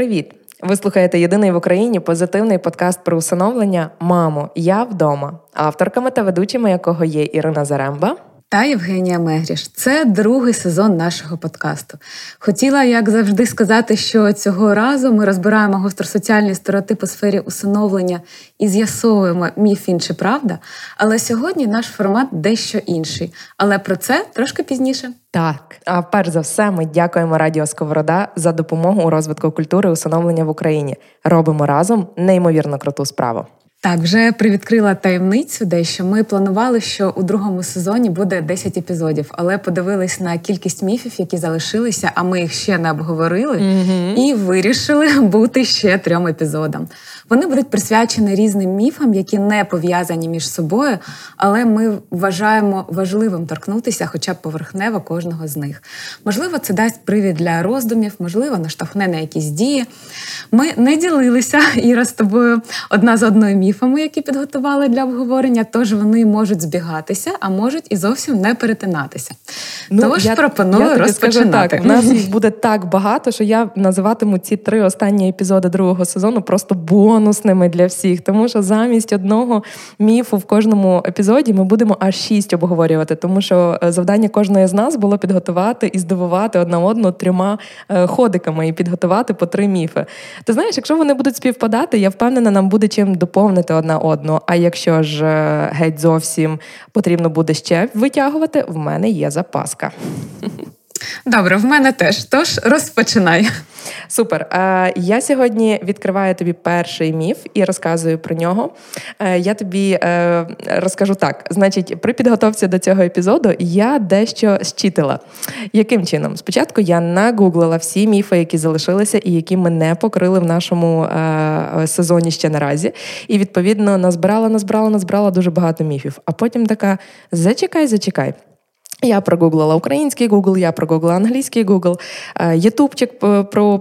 Привіт! Ви слухаєте єдиний в Україні позитивний подкаст про усиновлення Мамо, я вдома, авторками та ведучими якого є Ірина Заремба та Євгенія Мегріш. Це другий сезон нашого подкасту. Хотіла, як завжди, сказати, що цього разу ми розбираємо гостросоціальні стереотипи у сфері усиновлення і з'ясовуємо міф чи правда. Але сьогодні наш формат дещо інший. Але про це трошки пізніше. Так, а перш за все, ми дякуємо Радіо Сковорода за допомогу у розвитку культури усиновлення в Україні. Робимо разом неймовірно круту справу. Так, вже привідкрила таємницю, дещо ми планували, що у другому сезоні буде 10 епізодів, але подивились на кількість міфів, які залишилися, а ми їх ще не обговорили, mm-hmm. і вирішили бути ще трьом епізодам. Вони будуть присвячені різним міфам, які не пов'язані між собою, але ми вважаємо важливим торкнутися, хоча б поверхнево кожного з них. Можливо, це дасть привід для роздумів, можливо, наштовхне на якісь дії. Ми не ділилися Іра з тобою одна з одною міфами, які підготували для обговорення, тож вони можуть збігатися, а можуть і зовсім не перетинатися. Ну, Тож я, пропоную я розпочинати. так, У нас буде так багато, що я називатиму ці три останні епізоди другого сезону просто бонусними для всіх. Тому що замість одного міфу в кожному епізоді ми будемо аж шість обговорювати, тому що е, завдання кожної з нас було підготувати і здивувати одна одну трьома е, ходиками і підготувати по три міфи. Ти знаєш, якщо вони будуть співпадати, я впевнена, нам буде чим доповнити одна одну. А якщо ж е, геть зовсім потрібно буде ще витягувати, в мене є запаска. Добре, в мене теж. Тож розпочинай. Супер. Е, я сьогодні відкриваю тобі перший міф і розказую про нього. Е, я тобі е, розкажу так: значить, при підготовці до цього епізоду я дещо щитила. Яким чином? Спочатку я нагуглила всі міфи, які залишилися, і які ми не покрили в нашому сезоні ще наразі. І відповідно назбирала, назбирала, назбирала дуже багато міфів. А потім така: зачекай, зачекай. Я прогуглила український Google, я прогуглила англійський Google, е, ютубчик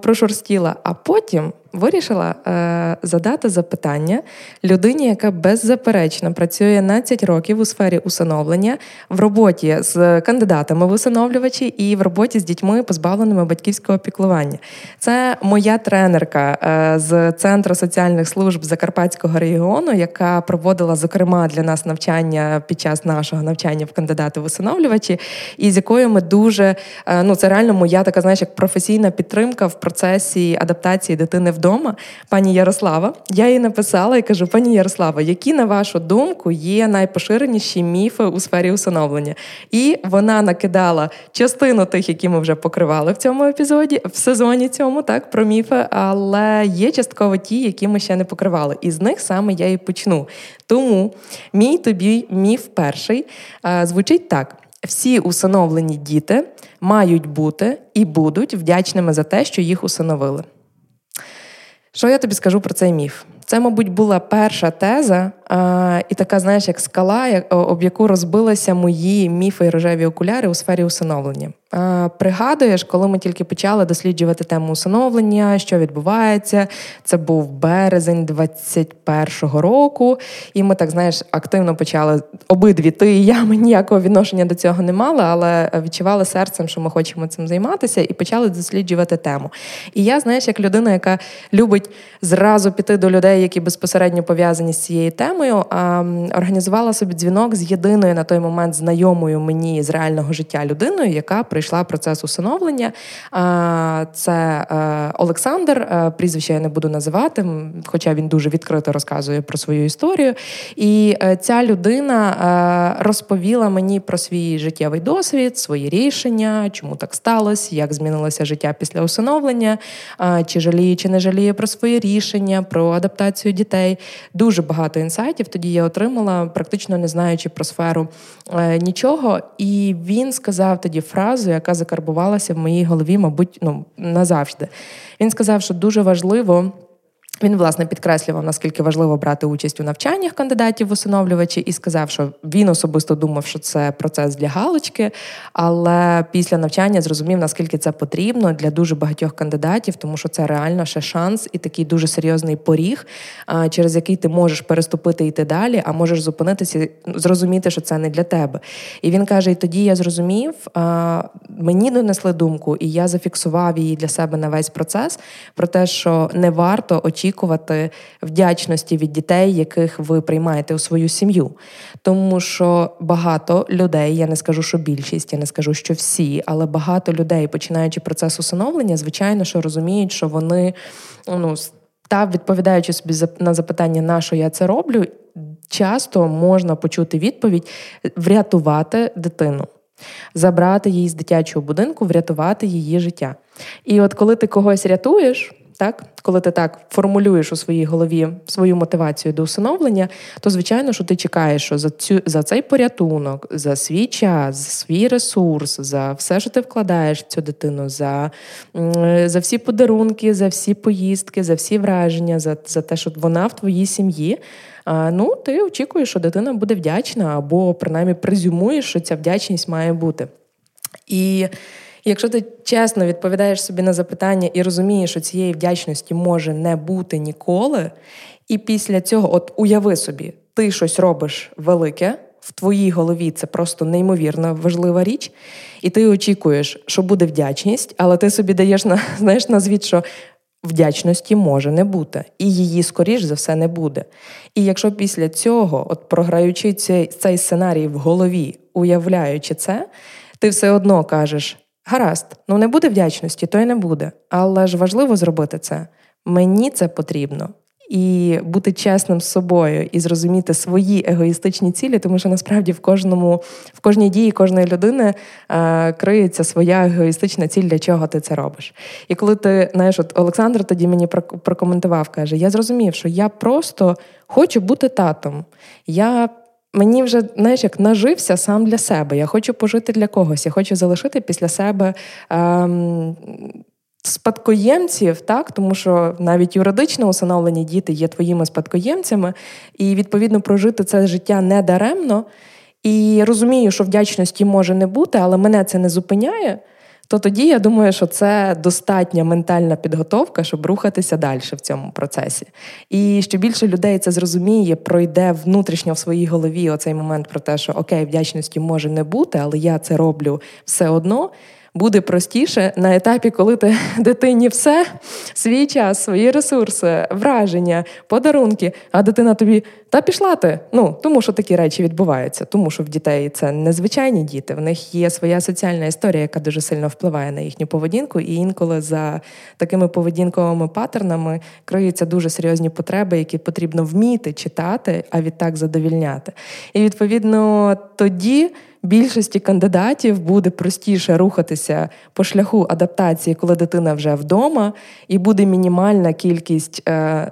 прошурстіла, а потім вирішила е, задати запитання людині, яка беззаперечно працює 12 років у сфері усиновлення, в роботі з кандидатами в усиновлювачі і в роботі з дітьми, позбавленими батьківського піклування. Це моя тренерка е, з Центру соціальних служб Закарпатського регіону, яка проводила зокрема для нас навчання під час нашого навчання в кандидати в усиновлювачі, і з якою ми дуже е, ну це реально моя така, знаєш, як професійна підтримка в процесі адаптації дитини в вдома, пані Ярослава. Я їй написала і кажу: пані Ярослава, які, на вашу думку, є найпоширеніші міфи у сфері усиновлення? І вона накидала частину тих, які ми вже покривали в цьому епізоді, в сезоні цьому, так, про міфи, але є частково ті, які ми ще не покривали. І з них саме я і почну. Тому мій тобі міф перший звучить так: всі усиновлені діти мають бути і будуть вдячними за те, що їх усиновили. Що я тобі скажу про цей міф? Це, мабуть, була перша теза, а, і така, знаєш, як скала, об яку розбилися мої міфи і рожеві окуляри у сфері усиновлення. А, Пригадуєш, коли ми тільки почали досліджувати тему усиновлення, що відбувається, це був березень 21-го року, і ми так знаєш активно почали обидві ти і я ми ніякого відношення до цього не мали, але відчували серцем, що ми хочемо цим займатися, і почали досліджувати тему. І я, знаєш, як людина, яка любить зразу піти до людей, які безпосередньо пов'язані з цією темою, організувала собі дзвінок з єдиною на той момент знайомою мені з реального життя людиною, яка прийшла процес усиновлення. Це е, Олександр, е, прізвище я не буду називати, хоча він дуже відкрито розказує про свою історію. І е, ця людина розповіла мені про свій життєвий досвід, свої рішення, чому так сталося, як змінилося життя після усиновлення, чи жаліє, чи не жаліє про свої рішення, про адаптацію дітей. Дуже багато інсайтів. Тоді я отримала, практично не знаючи про сферу нічого. І він сказав тоді фразу, яка закарбувалася в моїй голові, мабуть, ну назавжди. Він сказав, що дуже важливо. Він власне підкреслював, наскільки важливо брати участь у навчаннях кандидатів в усиновлювачі, і сказав, що він особисто думав, що це процес для галочки, але після навчання зрозумів, наскільки це потрібно для дуже багатьох кандидатів, тому що це реально ще шанс і такий дуже серйозний поріг, через який ти можеш переступити йти далі, а можеш зупинитися, зрозуміти, що це не для тебе. І він каже: і тоді я зрозумів, мені донесли думку, і я зафіксував її для себе на весь процес про те, що не варто очікувати очікувати вдячності від дітей, яких ви приймаєте у свою сім'ю. Тому що багато людей, я не скажу, що більшість, я не скажу, що всі, але багато людей, починаючи процес усиновлення, звичайно, що розуміють, що вони ну. Та відповідаючи собі на запитання, на що я це роблю, часто можна почути відповідь врятувати дитину, забрати її з дитячого будинку, врятувати її життя. І от коли ти когось рятуєш, так, коли ти так формулюєш у своїй голові свою мотивацію до усиновлення, то звичайно, що ти чекаєш, що за цю за цей порятунок, за свій час, за свій ресурс, за все, що ти вкладаєш в цю дитину, за за всі подарунки, за всі поїздки, за всі враження, за, за те, що вона в твоїй сім'ї. Ну, ти очікуєш, що дитина буде вдячна, або принаймні презюмуєш, що ця вдячність має бути. І якщо ти чесно відповідаєш собі на запитання і розумієш, що цієї вдячності може не бути ніколи, і після цього, от уяви собі, ти щось робиш велике. В твоїй голові це просто неймовірно важлива річ, і ти очікуєш, що буде вдячність, але ти собі даєш на знаєш на звіт, що вдячності може не бути, і її, скоріш за все, не буде. І якщо після цього, от програючи цей, цей сценарій в голові, уявляючи це, ти все одно кажеш: Гаразд, ну не буде вдячності, то й не буде. Але ж важливо зробити це. Мені це потрібно. І бути чесним з собою і зрозуміти свої егоїстичні цілі, тому що насправді в кожному, в кожній дії кожної людини е, криється своя егоїстична ціль, для чого ти це робиш. І коли ти знаєш, от Олександр тоді мені прокоментував, каже: Я зрозумів, що я просто хочу бути татом. Я Мені вже знаєш, як нажився сам для себе. Я хочу пожити для когось. Я хочу залишити після себе ем, спадкоємців, так тому що навіть юридично усиновлені діти є твоїми спадкоємцями, і відповідно прожити це життя не даремно. І розумію, що вдячності може не бути, але мене це не зупиняє то тоді я думаю, що це достатня ментальна підготовка, щоб рухатися далі в цьому процесі. І що більше людей це зрозуміє, пройде внутрішньо в своїй голові оцей момент про те, що окей, вдячності може не бути, але я це роблю все одно буде простіше на етапі, коли ти дитині все, свій час, свої ресурси, враження, подарунки, а дитина тобі та пішла ти. Ну тому що такі речі відбуваються, тому що в дітей це незвичайні діти. В них є своя соціальна історія, яка дуже сильно впливає на їхню поведінку, і інколи за такими поведінковими паттернами криються дуже серйозні потреби, які потрібно вміти читати, а відтак задовільняти. І відповідно тоді більшості кандидатів буде простіше рухатися по шляху адаптації, коли дитина вже вдома, і буде мінімальна кількість е,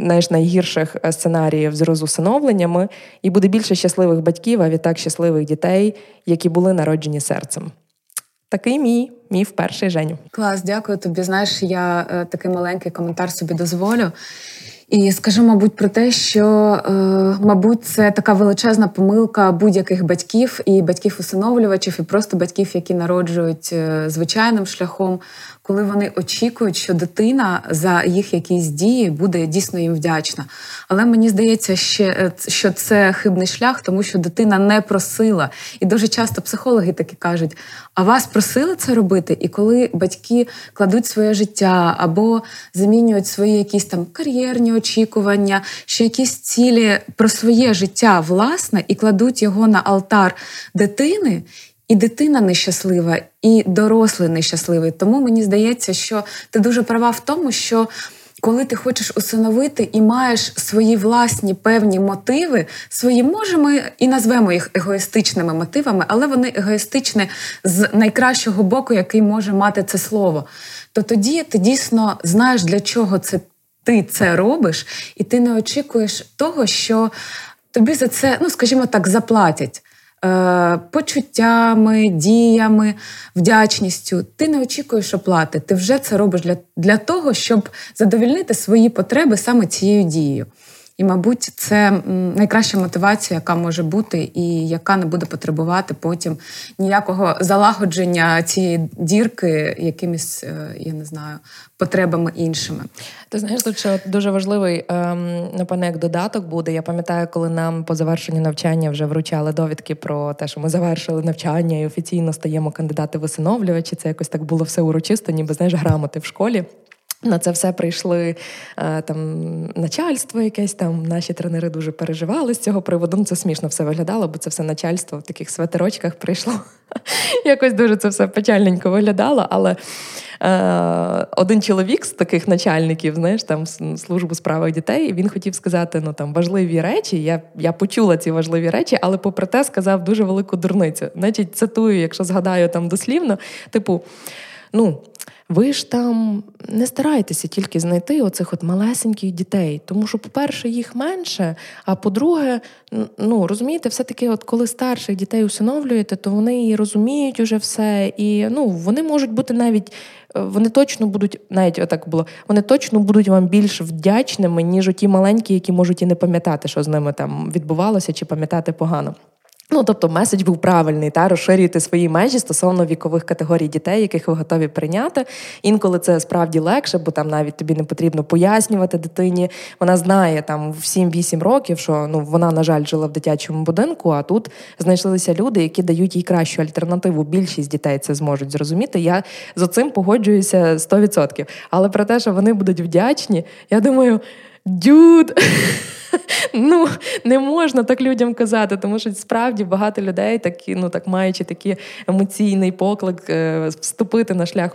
знаєш, найгірших е, сценаріїв з розусиновленнями, і буде більше щасливих батьків, а відтак щасливих дітей, які були народжені серцем. Такий мій мій перший Женю. Клас, дякую тобі. Знаєш, я е, такий маленький коментар собі дозволю. І скажу, мабуть, про те, що, е, мабуть, це така величезна помилка будь-яких батьків і батьків-усиновлювачів, і просто батьків, які народжують е, звичайним шляхом коли вони очікують, що дитина за їх якісь дії буде дійсно їм вдячна. Але мені здається, е, що це хибний шлях, тому що дитина не просила. І дуже часто психологи такі кажуть: а вас просили це робити? І коли батьки кладуть своє життя або замінюють свої якісь там кар'єрні очікування, що якісь цілі про своє життя власне і кладуть його на алтар дитини. І дитина нещаслива, і дорослий нещасливий. Тому мені здається, що ти дуже права в тому, що коли ти хочеш усиновити і маєш свої власні певні мотиви, свої може ми і назвемо їх егоїстичними мотивами, але вони егоїстичні з найкращого боку, який може мати це слово. То тоді ти дійсно знаєш, для чого це ти це робиш, і ти не очікуєш того, що тобі за це, ну скажімо так, заплатять. Е, почуттями, діями, вдячністю. Ти не очікуєш оплати. Ти вже це робиш для, для того, щоб задовільнити свої потреби саме цією дією. І, мабуть, це найкраща мотивація, яка може бути, і яка не буде потребувати потім ніякого залагодження цієї дірки якимись, е, я не знаю, потребами іншими. Ти знаєш, тут ще дуже важливий ем, напевне, як додаток буде. Я пам'ятаю, коли нам по завершенню навчання вже вручали довідки про те, що ми завершили навчання і офіційно стаємо кандидати в усиновлювачі. Це якось так було все урочисто, ніби знаєш, грамоти в школі. На це все прийшли е, там начальство, якесь там наші тренери дуже переживали з цього приводу. Ну, Це смішно все виглядало, бо це все начальство в таких светерочках прийшло. Якось дуже це все печальненько виглядало. Але е, один чоловік з таких начальників, знаєш, там службу справах дітей, він хотів сказати ну там важливі речі. Я я почула ці важливі речі, але попри те сказав дуже велику дурницю. Значить, цитую, якщо згадаю там дослівно, типу, ну ви ж там не старайтеся тільки знайти оцих от малесеньких дітей, тому що, по-перше, їх менше. А по-друге, ну розумієте, все-таки, от коли старших дітей усиновлюєте, то вони і розуміють уже все, і ну вони можуть бути навіть. Е, вони точно будуть, навіть отак було, вони точно будуть вам більш вдячними, ніж ті маленькі, які можуть і не пам'ятати, що з ними там відбувалося, чи пам'ятати погано. Ну, тобто, меседж був правильний, та розширюйте свої межі стосовно вікових категорій дітей, яких ви готові прийняти. Інколи це справді легше, бо там навіть тобі не потрібно пояснювати дитині. Вона знає там в 7-8 років, що ну вона, на жаль, жила в дитячому будинку, а тут знайшлися люди, які дають їй кращу альтернативу. Більшість дітей це зможуть зрозуміти. Я з цим погоджуюся 100%. Але про те, що вони будуть вдячні, я думаю, дюд. Ну, не можна так людям казати, тому що справді багато людей, такі, ну так маючи такий емоційний поклик е, вступити на шлях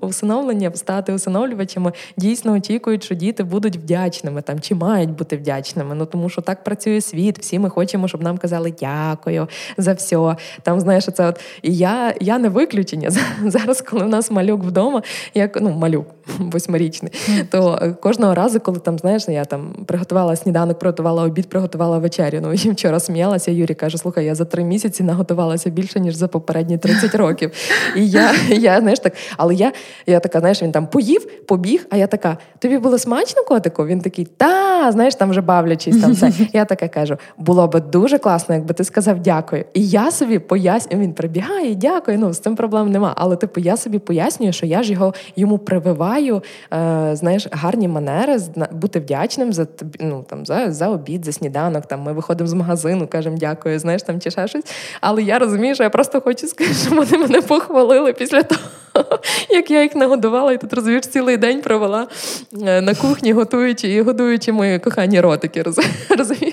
усиновлення, стати усиновлювачами, дійсно очікують, що діти будуть вдячними там чи мають бути вдячними. Ну тому що так працює світ. Всі ми хочемо, щоб нам казали дякую за все. Там знаєш, це от і я я не виключення. Зараз, коли у нас малюк вдома, як ну малюк восьмирічний, то кожного разу, коли там знаєш, я там приготувала сніданок, приготувала приготувала обід, приготувала вечерю. Ну і вчора сміялася. Юрій каже: слухай, я за три місяці наготувалася більше, ніж за попередні 30 років. І я, я знаєш так, але я я така, знаєш, він там поїв, побіг, а я така: тобі було смачно, котику? Він такий, та, знаєш, там вже бавлячись там все. Я така кажу: було би дуже класно, якби ти сказав дякую. І я собі пояснюю, він прибігає, дякую. Ну, з цим проблем нема. Але типу, я собі пояснюю, що я ж його йому прививаю, е, знаєш, гарні манери, бути вдячним за ну, там, за, за обід, за сніданок. Там Ми виходимо з магазину, кажемо дякую, знаєш, там чи ще щось. Але я розумію, що я просто хочу сказати, що вони мене похвалили після того, як я їх нагодувала, і тут розумієш, цілий день провела е, на кухні, готуючи і годуючи мої кохані ротики. розумієш?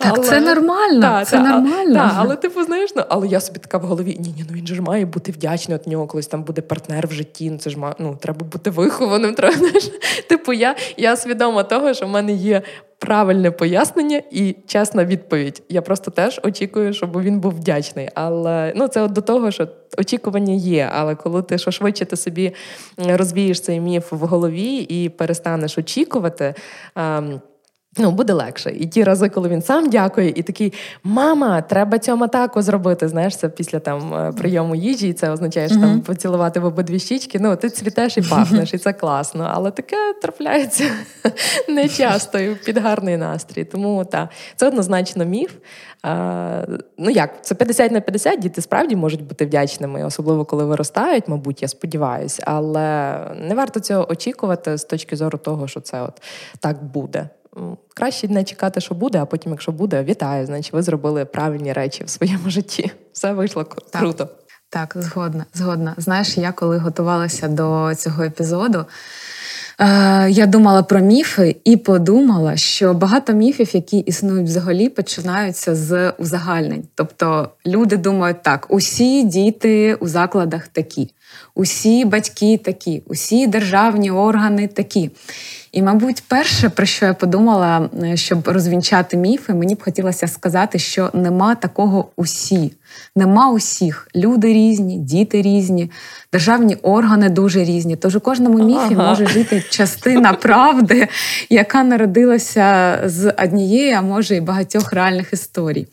Так, але... це нормально. Та, це та, нормально. Та, але типу, знаєш, ну, але я собі така в голові: ні, ні, ну він же ж має бути вдячний от нього, колись там буде партнер в житті. Ну це ж ну, треба бути вихованим. Треба, знаєш. Типу, я я свідома того, що в мене є правильне пояснення і чесна відповідь. Я просто теж очікую, щоб він був вдячний. Але ну це от до того, що очікування є. Але коли ти що швидше ти собі розвієш цей міф в голові і перестанеш очікувати. Ем, Ну, буде легше. І ті рази, коли він сам дякує, і такий мама, треба цьому таку зробити. Знаєш, це після там е, прийому їжі, і це означає, що mm-hmm. там поцілувати в обидві щічки. Ну, ти цвітеш і пахнеш, і це класно. Але таке трапляється не часто і під гарний настрій. Тому так, це однозначно міф. А, Ну як, це 50 на 50, діти справді можуть бути вдячними, особливо коли виростають, мабуть, я сподіваюся. Але не варто цього очікувати з точки зору того, що це от так буде. Краще не чекати, що буде, а потім, якщо буде, вітаю. Значить, ви зробили правильні речі в своєму житті. Все вийшло круто. Так, так згодна, згодна. Знаєш, я коли готувалася до цього епізоду. Е, я думала про міфи і подумала, що багато міфів, які існують взагалі, починаються з узагальнень. Тобто люди думають так: усі діти у закладах такі, усі батьки такі, усі державні органи такі. І, мабуть, перше, про що я подумала, е, щоб розвінчати міфи, мені б хотілося сказати, що нема такого усі, нема усіх. Люди різні, діти різні, державні органи дуже різні. Тож у кожному міфі ага. може жити частина правди, яка народилася з однієї, а може і багатьох реальних історій.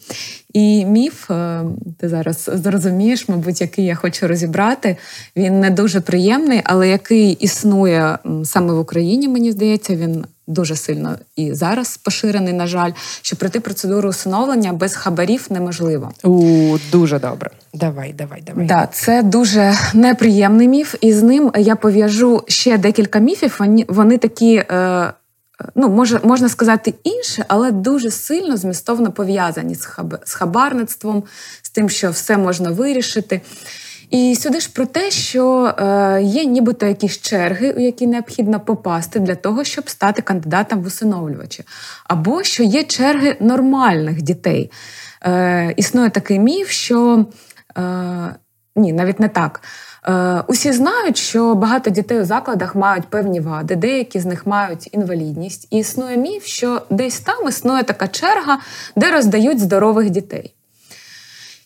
І міф, е, ти зараз зрозумієш, мабуть, який я хочу розібрати. Він не дуже приємний, але який існує саме в Україні, мені здається, він дуже сильно і зараз поширений, на жаль, що пройти процедуру усиновлення без хабарів неможливо. У дуже добре. Давай, давай, давай. Да, це дуже неприємний міф, і з ним я пов'яжу ще декілька міфів. Вони вони такі. Е, Ну, може, можна сказати інше, але дуже сильно змістовно пов'язані з хаб, з хабарництвом, з тим, що все можна вирішити. І сюди ж про те, що е, є нібито якісь черги, у які необхідно попасти для того, щоб стати кандидатом в усиновлювачі, або що є черги нормальних дітей. Е, Існує такий міф, що е, ні, навіть не так. Е, Усі знають, що багато дітей у закладах мають певні вади, деякі з них мають інвалідність. І існує міф, що десь там існує така черга, де роздають здорових дітей.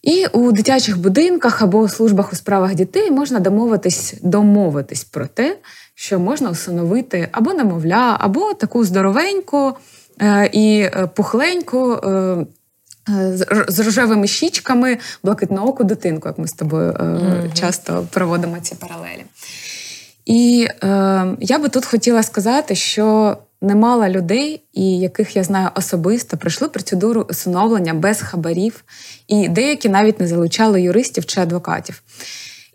І у дитячих будинках або у службах у справах дітей можна домовитись домовитись про те, що можна усиновити або немовля, або таку здоровеньку е, і е, пухленьку. З рожевими щічками блакитнооку дитинку, як ми з тобою mm-hmm. часто проводимо ці паралелі. І е, я би тут хотіла сказати, що немало людей, і яких я знаю особисто, пройшли процедуру усиновлення без хабарів, і деякі навіть не залучали юристів чи адвокатів.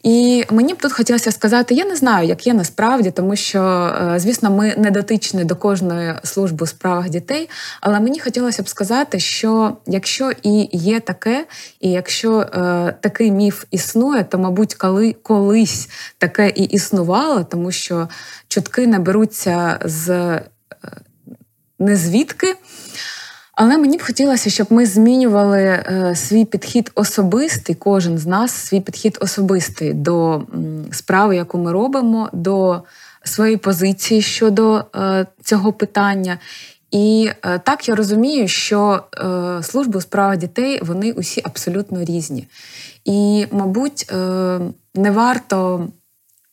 І мені б тут хотілося сказати: я не знаю, як є насправді, тому що, е, звісно, ми не дотичні до кожної служби у справах дітей. Але мені хотілося б сказати, що якщо і є таке, і якщо е, такий міф існує, то мабуть, коли колись таке і існувало, тому що чутки не беруться з е, не звідки. Але мені б хотілося, щоб ми змінювали е, свій підхід особистий, кожен з нас свій підхід особистий до м, справи, яку ми робимо, до своєї позиції щодо е, цього питання. І е, так я розумію, що е, служби у справах дітей вони усі абсолютно різні. І, мабуть, е, не варто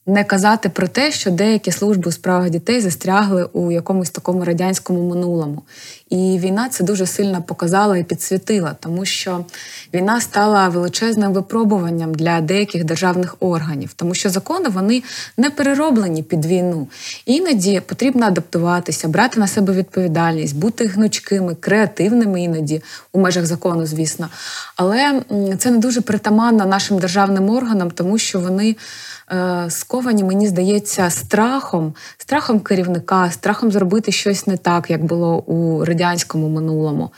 не казати про те, що деякі служби у справах дітей застрягли у якомусь такому радянському минулому. І війна це дуже сильно показала і підсвітила, тому що війна стала величезним випробуванням для деяких державних органів, тому що закони вони не перероблені під війну. Іноді потрібно адаптуватися, брати на себе відповідальність, бути гнучкими, креативними іноді у межах закону, звісно. Але це не дуже притаманно нашим державним органам, тому що вони. Е, сковані, мені здається, страхом, страхом керівника, страхом зробити щось не так, як було у минулому.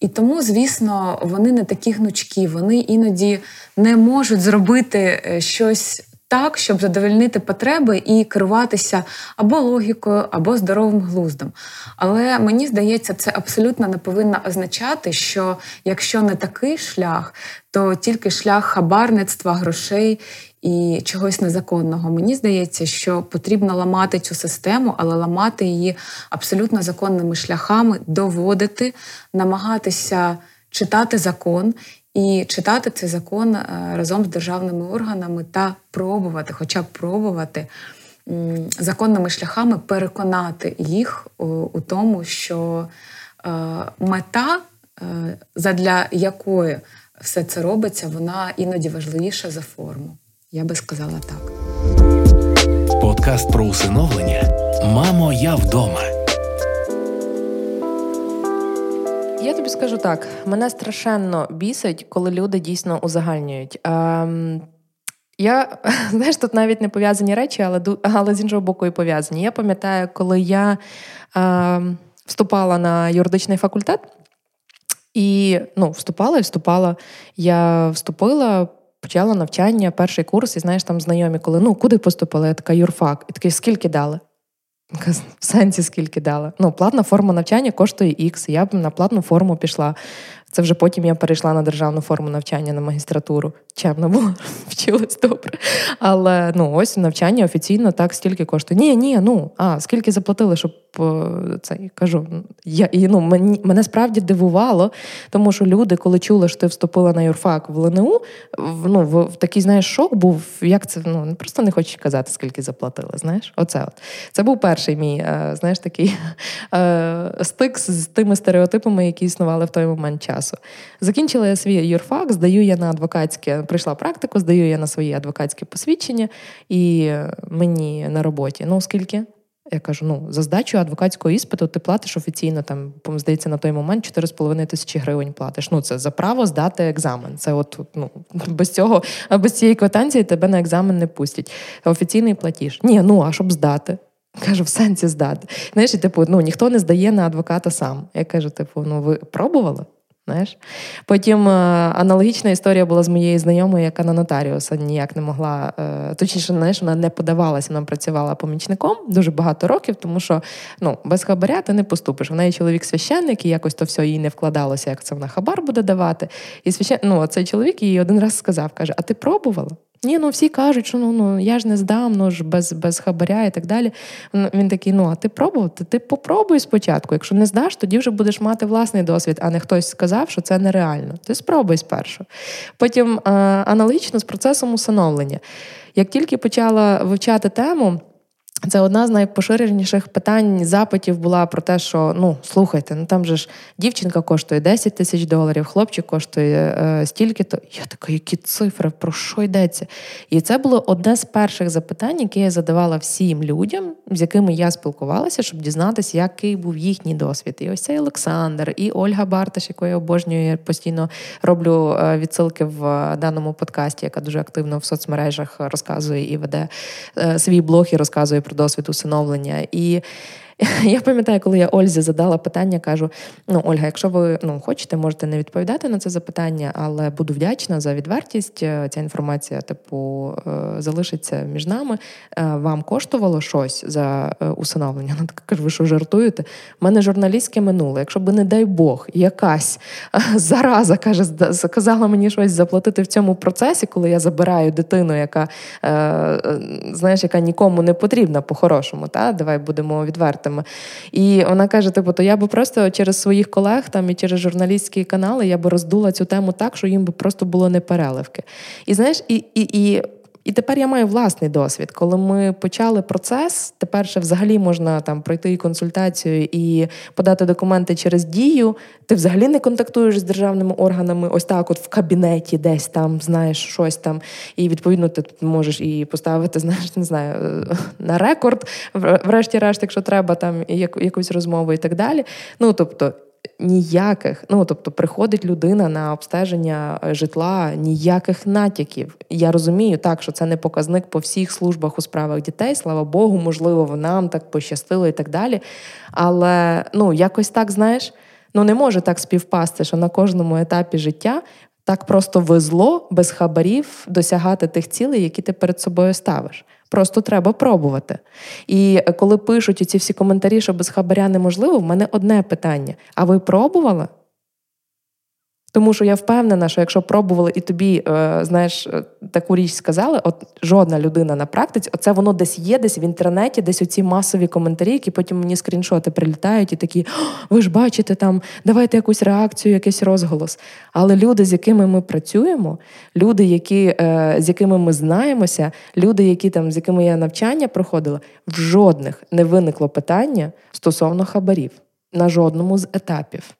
І тому, звісно, вони не такі гнучкі, вони іноді не можуть зробити е, щось. Так, щоб задовольнити потреби і керуватися або логікою, або здоровим глуздом. Але мені здається, це абсолютно не повинно означати, що якщо не такий шлях, то тільки шлях хабарництва, грошей і чогось незаконного. Мені здається, що потрібно ламати цю систему, але ламати її абсолютно законними шляхами, доводити, намагатися читати закон. І читати цей закон е, разом з державними органами та пробувати, хоча б пробувати законними шляхами переконати їх у тому, що е, мета, е, задля якої все це робиться, вона іноді важливіша за форму. Я би сказала так. Подкаст про усиновлення. Мамо, я вдома. Я тобі скажу так: мене страшенно бісить, коли люди дійсно узагальнюють. Ем, я знаєш, тут навіть не пов'язані речі, але але з іншого боку і пов'язані. Я пам'ятаю, коли я е, вступала на юридичний факультет, і ну, вступала і вступала. Я вступила почала навчання, перший курс, і знаєш, там знайомі, коли ну куди поступила? Я така юрфак. І такий, скільки дали? В сенсі скільки дала. Ну, платна форма навчання коштує X, я б на платну форму пішла. Це вже потім я перейшла на державну форму навчання на магістратуру. Чемна була, вчилась добре. Але ну, ось навчання офіційно так стільки коштує. Ні, ні, ну а скільки заплатили, щоб е, це кажу. Я і ну мені мене справді дивувало, тому що люди, коли чули, що ти вступила на юрфак в ЛНУ, в, ну в, в такий знаєш шок був. Як це ну просто не хочуть казати, скільки заплатили. Знаєш, оце от це був перший мій, е, знаєш, такий е, стик з тими стереотипами, які існували в той момент часу. Закінчила я свій юрфак, здаю я на адвокатське, прийшла практику, здаю я на свої адвокатське посвідчення, і мені на роботі. Ну, скільки? Я кажу: ну, за здачу адвокатського іспиту ти платиш офіційно, там, здається, на той момент 4,5 тисячі гривень платиш. Ну, це за право здати екзамен. Це от ну, без цього, без цієї квитанції тебе на екзамен не пустять. Офіційний платіж. Ні, ну а щоб здати. Кажу, в сенсі здати. Знаєш, типу, ну ніхто не здає на адвоката сам. Я кажу, типу, ну ви пробували? Знаєш? Потім е, аналогічна історія була з моєю знайомою, яка на нотаріуса ніяк не могла, е, точніше, знаєш, вона не подавалася, вона працювала помічником дуже багато років, тому що ну, без хабаря ти не поступиш. В неї чоловік священник, і якось то все їй не вкладалося, як це вона хабар буде давати. І священ... ну, цей чоловік їй один раз сказав: каже: А ти пробувала? Ні, ну всі кажуть, що ну ну я ж не здам, ну ж без без хабаря і так далі. Він такий: ну а ти пробував? Ти, ти попробуй спочатку. Якщо не здаш, тоді вже будеш мати власний досвід, а не хтось сказав, що це нереально. Ти спробуй спершу. Потім аналогічно з процесом усиновлення. Як тільки почала вивчати тему. Це одна з найпоширеніших питань запитів була про те, що ну слухайте, ну там же ж дівчинка коштує 10 тисяч доларів, хлопчик коштує е, стільки-то. Я така, які цифри, про що йдеться? І це було одне з перших запитань, які я задавала всім людям, з якими я спілкувалася, щоб дізнатися, який був їхній досвід. І ось цей Олександр, і Ольга Барташ, яку я обожнюю, я постійно роблю е, відсилки в даному подкасті, яка дуже активно в соцмережах розказує і веде е, свій блог і розказує про досвід усиновлення. І я пам'ятаю, коли я Ользі задала питання, кажу: ну, Ольга, якщо ви ну, хочете, можете не відповідати на це запитання, але буду вдячна за відвертість. Е, ця інформація, типу, е, залишиться між нами. Е, вам коштувало щось за усиновлення? Вона така каже, ви що жартуєте? У мене журналістське минуле. Якщо би, не дай Бог, якась зараза каже, заказала мені щось заплатити в цьому процесі, коли я забираю дитину, яка знаєш, яка нікому не потрібна по-хорошому. Та? Давай будемо відвертими експертами. І вона каже: типу, то я би просто через своїх колег там і через журналістські канали я би роздула цю тему так, що їм би просто було не переливки. І знаєш, і, і, і і тепер я маю власний досвід. Коли ми почали процес, тепер ще взагалі можна там пройти консультацію і подати документи через дію. Ти взагалі не контактуєш з державними органами, ось так, от в кабінеті, десь там знаєш щось там. І відповідно ти можеш і поставити, знаєш, не знаю, е, на рекорд, врешті-решт, якщо треба, там якусь розмову і так далі. Ну тобто ніяких, ну тобто, приходить людина на обстеження е, житла, ніяких натяків. Я розумію так, що це не показник по всіх службах у справах дітей. Слава Богу, можливо, нам так пощастило і так далі. Але ну, якось так, знаєш, ну не може так співпасти, що на кожному етапі життя. Так просто везло без хабарів досягати тих цілей, які ти перед собою ставиш. Просто треба пробувати. І коли пишуть ці всі коментарі, що без хабаря неможливо, в мене одне питання: а ви пробували? Тому що я впевнена, що якщо пробували і тобі, е, знаєш, е, таку річ сказали, от жодна людина на практиці, оце воно десь є, десь в інтернеті, десь оці масові коментарі, які потім мені скріншоти прилітають і такі: ви ж бачите, там давайте якусь реакцію, якийсь розголос. Але люди, з якими ми працюємо, люди, які, е, з якими ми знаємося, люди, які там, з якими я навчання проходила, в жодних не виникло питання стосовно хабарів на жодному з етапів.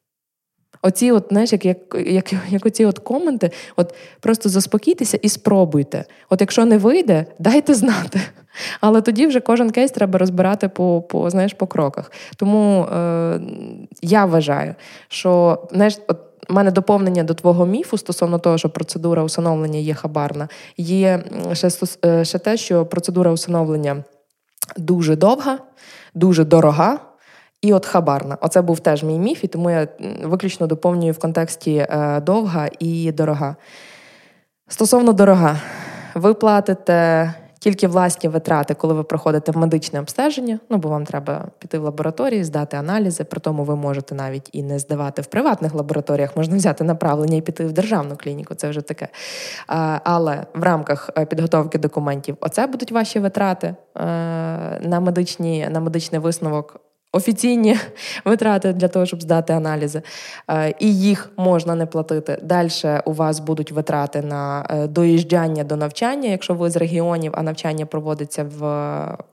Оці, от, знаєш, як як, як, як оці от коменти, от просто заспокійтеся і спробуйте. От якщо не вийде, дайте знати. Але тоді вже кожен кейс треба розбирати по по, знаєш, по кроках. Тому е, я вважаю, що знаєш, от у мене доповнення до твого міфу стосовно того, що процедура усиновлення є хабарна, є ще, е, ще те, що процедура усиновлення дуже довга, дуже дорога. І от хабарна. Оце був теж мій міф, і тому я виключно доповнюю в контексті е, довга і дорога. Стосовно дорога, ви платите тільки власні витрати, коли ви проходите медичне обстеження. Ну бо вам треба піти в лабораторії, здати аналізи. При тому ви можете навіть і не здавати в приватних лабораторіях, можна взяти направлення і піти в державну клініку. Це вже таке. Але в рамках е, підготовки документів, оце будуть ваші витрати е, на медичні на медичний висновок офіційні витрати для того, щоб здати аналізи, е, і їх можна не платити. Далі у вас будуть витрати на е, доїжджання до навчання, якщо ви з регіонів, а навчання проводиться в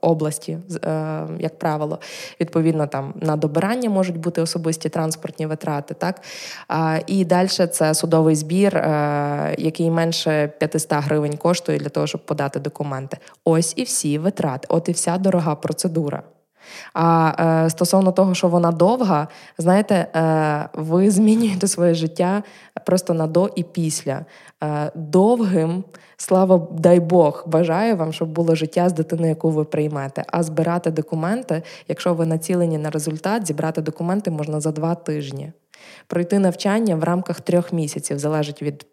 області, е, як правило. Відповідно, там на добирання можуть бути особисті транспортні витрати. Так? І далі це судовий збір, який менше 500 гривень коштує для того, щоб подати документи. Ось і всі витрати, от і вся дорога процедура. А е, стосовно того, що вона довга, знаєте, е, ви змінюєте своє життя просто на до і після. Е, довгим, слава дай Бог, бажаю вам, щоб було життя з дитиною, яку ви приймете. А збирати документи, якщо ви націлені на результат, зібрати документи можна за два тижні. Пройти навчання в рамках трьох місяців залежить від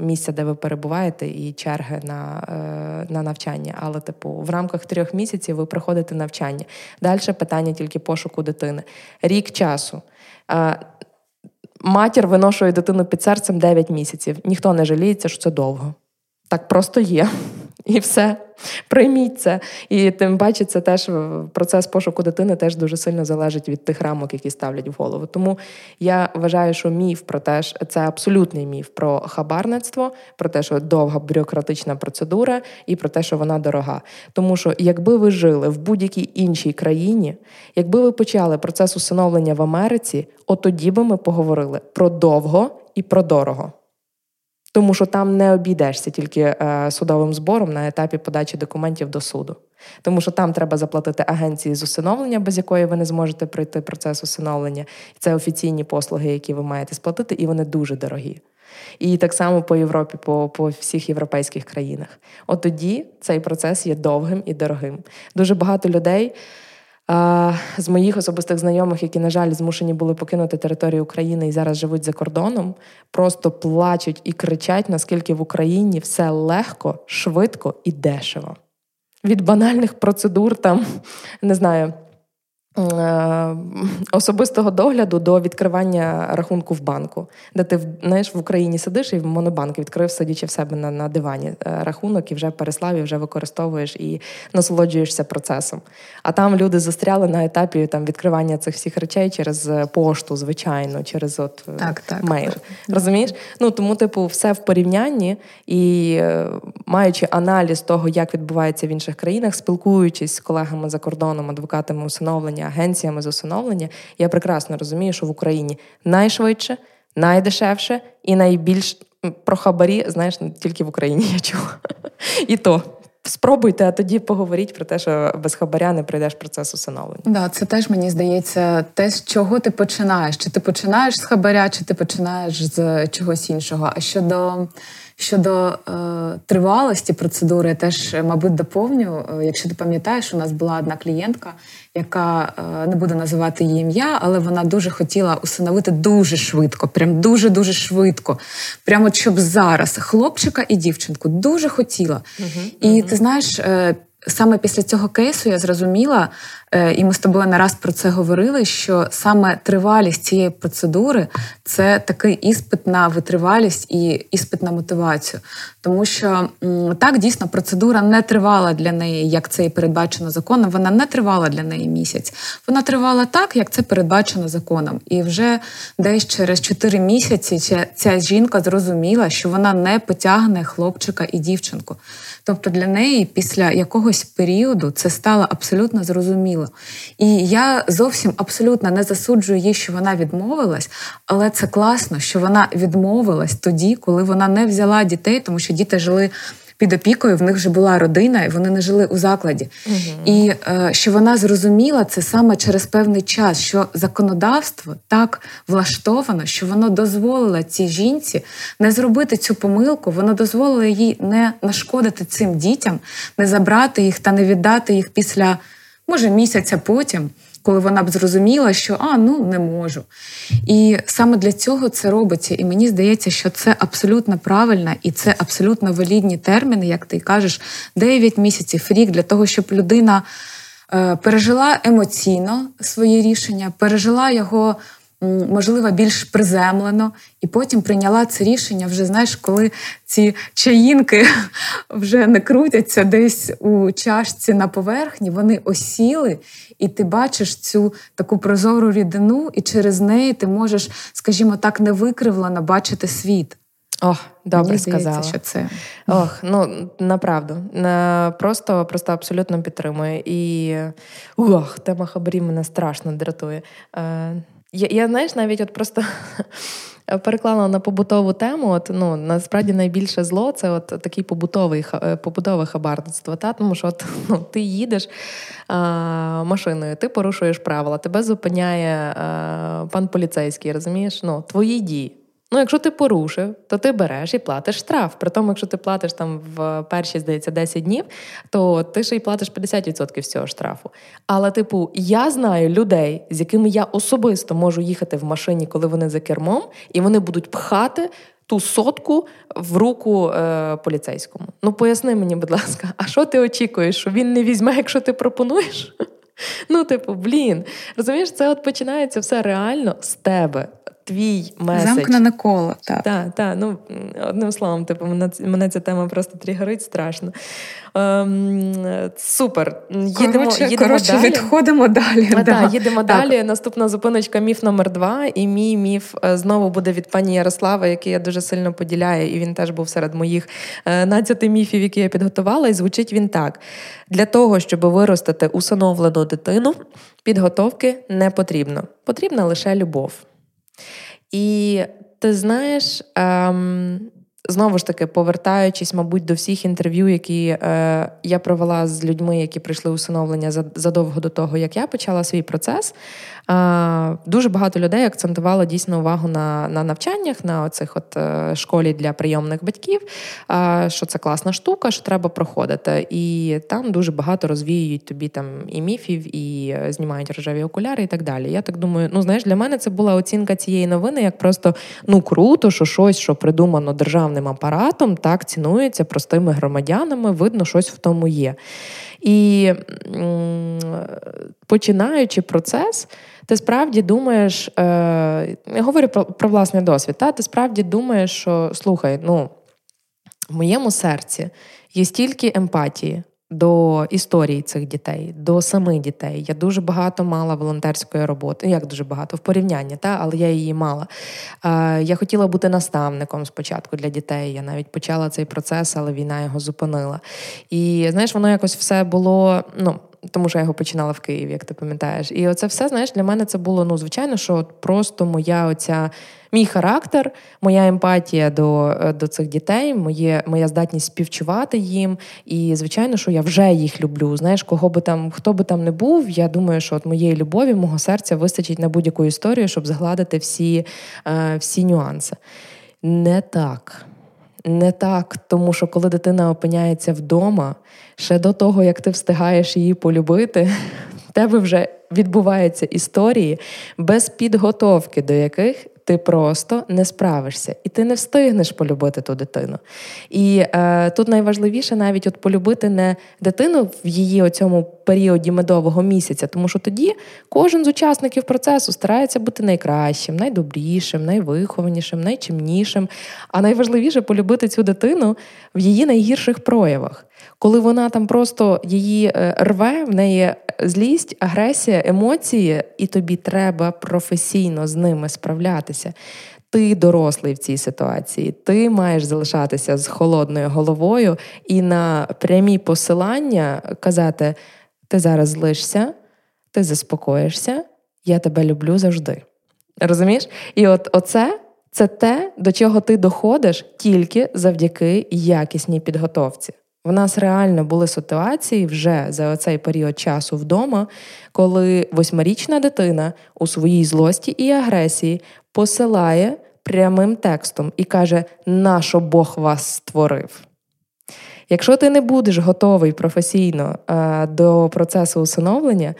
місця, де ви перебуваєте, і черги на е, на навчання. Але, типу, в рамках трьох місяців ви проходите навчання. Далі питання тільки пошуку дитини. Рік часу. Матір виношує дитину під серцем 9 місяців. Ніхто не жаліється, що це довго. Так просто є. І все. Прийміть це. І тим паче, це теж процес пошуку дитини теж дуже сильно залежить від тих рамок, які ставлять в голову. Тому я вважаю, що міф про те, що це абсолютний міф про хабарництво, про те, що довга бюрократична процедура, і про те, що вона дорога. Тому що, якби ви жили в будь-якій іншій країні, якби ви почали процес усиновлення в Америці, от тоді би ми поговорили про довго і про дорого. Тому що там не обійдешся тільки е, судовим збором на етапі подачі документів до суду. Тому що там треба заплатити агенції з усиновлення, без якої ви не зможете пройти процес усиновлення. Це офіційні послуги, які ви маєте сплатити, і вони дуже дорогі. І так само по Європі, по по всіх європейських країнах. От тоді цей процес є довгим і дорогим. Дуже багато людей з моїх особистих знайомих, які, на жаль, змушені були покинути територію України і зараз живуть за кордоном, просто плачуть і кричать, наскільки в Україні все легко, швидко і дешево. Від банальних процедур, там не знаю. Е, особистого догляду до відкривання рахунку в банку, де ти знаєш, в Україні сидиш і в монобанк відкрив, сидячи в себе на на дивані е, рахунок і вже переслав, і вже використовуєш і насолоджуєшся процесом. А там люди застряли на етапі там відкривання цих всіх речей через пошту, звичайно, через от е, так, так, мейл. Так. Розумієш? Ну тому, типу, все в порівнянні і маючи аналіз того, як відбувається в інших країнах, спілкуючись з колегами за кордоном, адвокатами усиновлення агенціями з усиновлення, я прекрасно розумію, що в Україні найшвидше, найдешевше і найбільш про хабарі, знаєш, тільки в Україні я чула. І то. Спробуйте, а тоді поговоріть про те, що без хабаря не пройдеш процес усиновлення. Да, це теж мені здається, те, з чого ти починаєш. Чи ти починаєш з хабаря, чи ти починаєш з чогось іншого. А щодо Щодо е, тривалості процедури, я теж, мабуть, доповню. Е, якщо ти пам'ятаєш, у нас була одна клієнтка, яка е, не буду називати її ім'я, але вона дуже хотіла усиновити дуже швидко, прям дуже-дуже швидко. Прямо щоб зараз хлопчика і дівчинку дуже хотіла. Угу, і угу. ти знаєш. Е, Саме після цього кейсу я зрозуміла, е, і ми з тобою не раз про це говорили. Що саме тривалість цієї процедури це такий іспит на витривалість і іспит на мотивацію. Тому що так дійсно процедура не тривала для неї, як це і передбачено законом. Вона не тривала для неї місяць. Вона тривала так, як це передбачено законом. І вже десь через 4 місяці ця жінка зрозуміла, що вона не потягне хлопчика і дівчинку. Тобто для неї після якогось періоду це стало абсолютно зрозуміло. І я зовсім абсолютно не засуджую її, що вона відмовилась, але це класно, що вона відмовилась тоді, коли вона не взяла дітей, тому що діти жили під опікою, в них вже була родина, і вони не жили у закладі. Угу. І е, що вона зрозуміла це саме через певний час, що законодавство так влаштовано, що воно дозволило цій жінці не зробити цю помилку, воно дозволило їй не нашкодити цим дітям, не забрати їх та не віддати їх після, може, місяця потім. коли вона б зрозуміла, що а ну не можу. І саме для цього це робиться. І мені здається, що це абсолютно правильно і це абсолютно валідні терміни, як ти кажеш, 9 місяців, рік для того, щоб людина е, пережила емоційно своє рішення, пережила його можливо, більш приземлено, і потім прийняла це рішення вже, знаєш, коли ці чаїнки вже не крутяться десь у чашці на поверхні, вони осіли, і ти бачиш цю таку прозору рідину, і через неї ти можеш, скажімо так, невикривлено бачити світ. Ох, добре Мені сказала. що це. Ох, ну направду. Просто просто абсолютно підтримую. І ох, тема хабарів мене страшно дратує. Е, я, я знаєш, навіть от просто переклала на побутову тему. От ну насправді найбільше зло це от такий побутовий е, побутове хабарництво. Та? Тому що от, ну, ти їдеш а, машиною, ти порушуєш правила, тебе зупиняє а, пан поліцейський, розумієш? Ну, твої дії. Ну, якщо ти порушив, то ти береш і платиш штраф. При тому, якщо ти платиш там в перші, здається, 10 днів, то ти ще й платиш 50% з цього штрафу. Але, типу, я знаю людей, з якими я особисто можу їхати в машині, коли вони за кермом, і вони будуть пхати. Ту сотку в руку е, поліцейському. Ну поясни мені, будь ласка, а що ти очікуєш? Що він не візьме, якщо ти пропонуєш? Ну, типу, блін, розумієш, це от починається все реально з тебе твій меседж. Замкнене коло, так. Так, так, ну одним словом, типу, мене мене ця тема просто тригерить страшно. Ем, Супер. Їдемо коротше, їдемо коротше, далі. відходимо далі. А, да. Так, Їдемо так. далі. Наступна зупиночка міф номер два. І мій міф е, знову буде від пані Ярослава, який я дуже сильно поділяю, і він теж був серед моїх 12 е, міфів, які я підготувала. І звучить він так: для того, щоб виростити усиновлену дитину, підготовки не потрібно. Потрібна лише любов. І ти знаєш, ем, знову ж таки, повертаючись, мабуть, до всіх інтерв'ю, які е, я провела з людьми, які прийшли усиновлення задовго до того, як я почала свій процес. Дуже багато людей акцентувало дійсно увагу на на навчаннях, на оцих от е, школі для прийомних батьків, що це класна штука, що треба проходити. І там дуже багато розвіюють тобі там і міфів, і е, знімають рожеві окуляри, і так далі. Я так думаю, ну знаєш, для мене це була оцінка цієї новини, як просто ну круто, що щось, що придумано державним апаратом, так цінується простими громадянами, видно, щось в тому є. І починаючи процес, ти справді думаєш, е, я говорю про про власний досвід, та? ти справді думаєш, що слухай, ну, в моєму серці є стільки емпатії, до історії цих дітей, до самих дітей. Я дуже багато мала волонтерської роботи. Як дуже багато в порівнянні, та але я її мала. Я хотіла бути наставником спочатку для дітей. Я навіть почала цей процес, але війна його зупинила. І знаєш, воно якось все було. ну, тому що я його починала в Києві, як ти пам'ятаєш. І оце все, знаєш, для мене це було ну, звичайно, що просто моя оця. Мій характер, моя емпатія до е, до цих дітей, моє, моя здатність співчувати їм. І, звичайно, що я вже їх люблю. Знаєш, кого би там, хто би там не був, я думаю, що от моєї любові, мого серця вистачить на будь-яку історію, щоб згладити всі, е, всі нюанси. Не так. Не так, тому що коли дитина опиняється вдома, ще до того, як ти встигаєш її полюбити, в тебе вже відбуваються історії без підготовки, до яких ти просто не справишся, і ти не встигнеш полюбити ту дитину. І е, тут найважливіше навіть от полюбити не дитину в її оцьому періоді медового місяця, тому що тоді кожен з учасників процесу старається бути найкращим, найдобрішим, найвихованішим, найчимнішим. А найважливіше полюбити цю дитину в її найгірших проявах. Коли вона там просто її е, рве, в неї злість, агресія, емоції, і тобі треба професійно з ними справлятися. Ти дорослий в цій ситуації, ти маєш залишатися з холодною головою і на прямі посилання казати: ти зараз злишся, ти заспокоїшся, я тебе люблю завжди. Розумієш? І от оце це те, до чого ти доходиш тільки завдяки якісній підготовці. В нас реально були ситуації вже за цей період часу вдома, коли восьмирічна дитина у своїй злості і агресії посилає прямим текстом і каже, нащо Бог вас створив. Якщо ти не будеш готовий професійно а, до процесу усиновлення,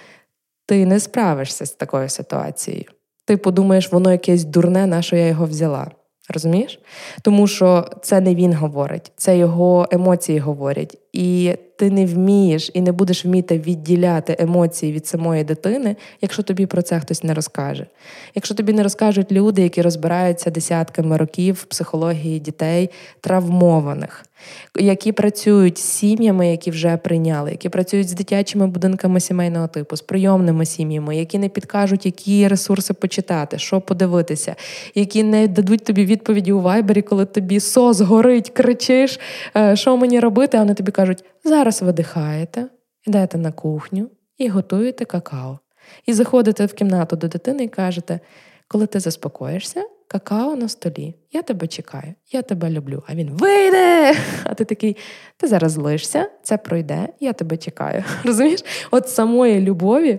ти не справишся з такою ситуацією. Ти подумаєш, воно якесь дурне, на що я його взяла. Розумієш? Тому що це не він говорить, це його емоції говорять. І ти не вмієш і не будеш вміти відділяти емоції від самої дитини, якщо тобі про це хтось не розкаже. Якщо тобі не розкажуть люди, які розбираються десятками років в психології дітей травмованих, які працюють з сім'ями, які вже прийняли, які працюють з дитячими будинками сімейного типу, з прийомними сім'ями, які не підкажуть, які ресурси почитати, що подивитися, які не дадуть тобі відповіді у вайбері, коли тобі сос горить, кричиш, е, що мені робити, а вони тобі кажуть, зараз видихаєте, йдете на кухню і готуєте какао. І заходите в кімнату до дитини і кажете, коли ти заспокоїшся, какао на столі, я тебе чекаю, я тебе люблю. А він вийде! А ти такий, ти зараз злишся, це пройде, я тебе чекаю. Розумієш? От самої любові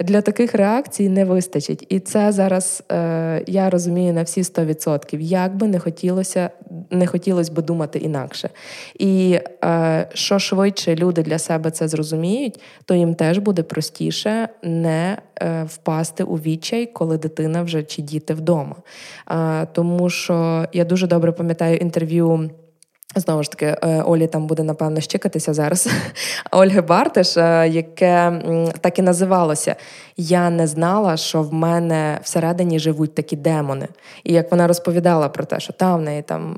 для таких реакцій не вистачить. І це зараз е, я розумію на всі 100%. Як би не хотілося, не хотілося би думати інакше. І е, що швидше люди для себе це зрозуміють, то їм теж буде простіше не е, впасти у відчай, коли дитина вже чи діти вдома. Е, тому що я дуже добре пам'ятаю інтерв'ю. Знову ж таки, е, Олі там буде, напевно, щикатися зараз. Ольги Бартиш, е, яке так і називалося Я не знала, що в мене всередині живуть такі демони. І як вона розповідала про те, що там в неї там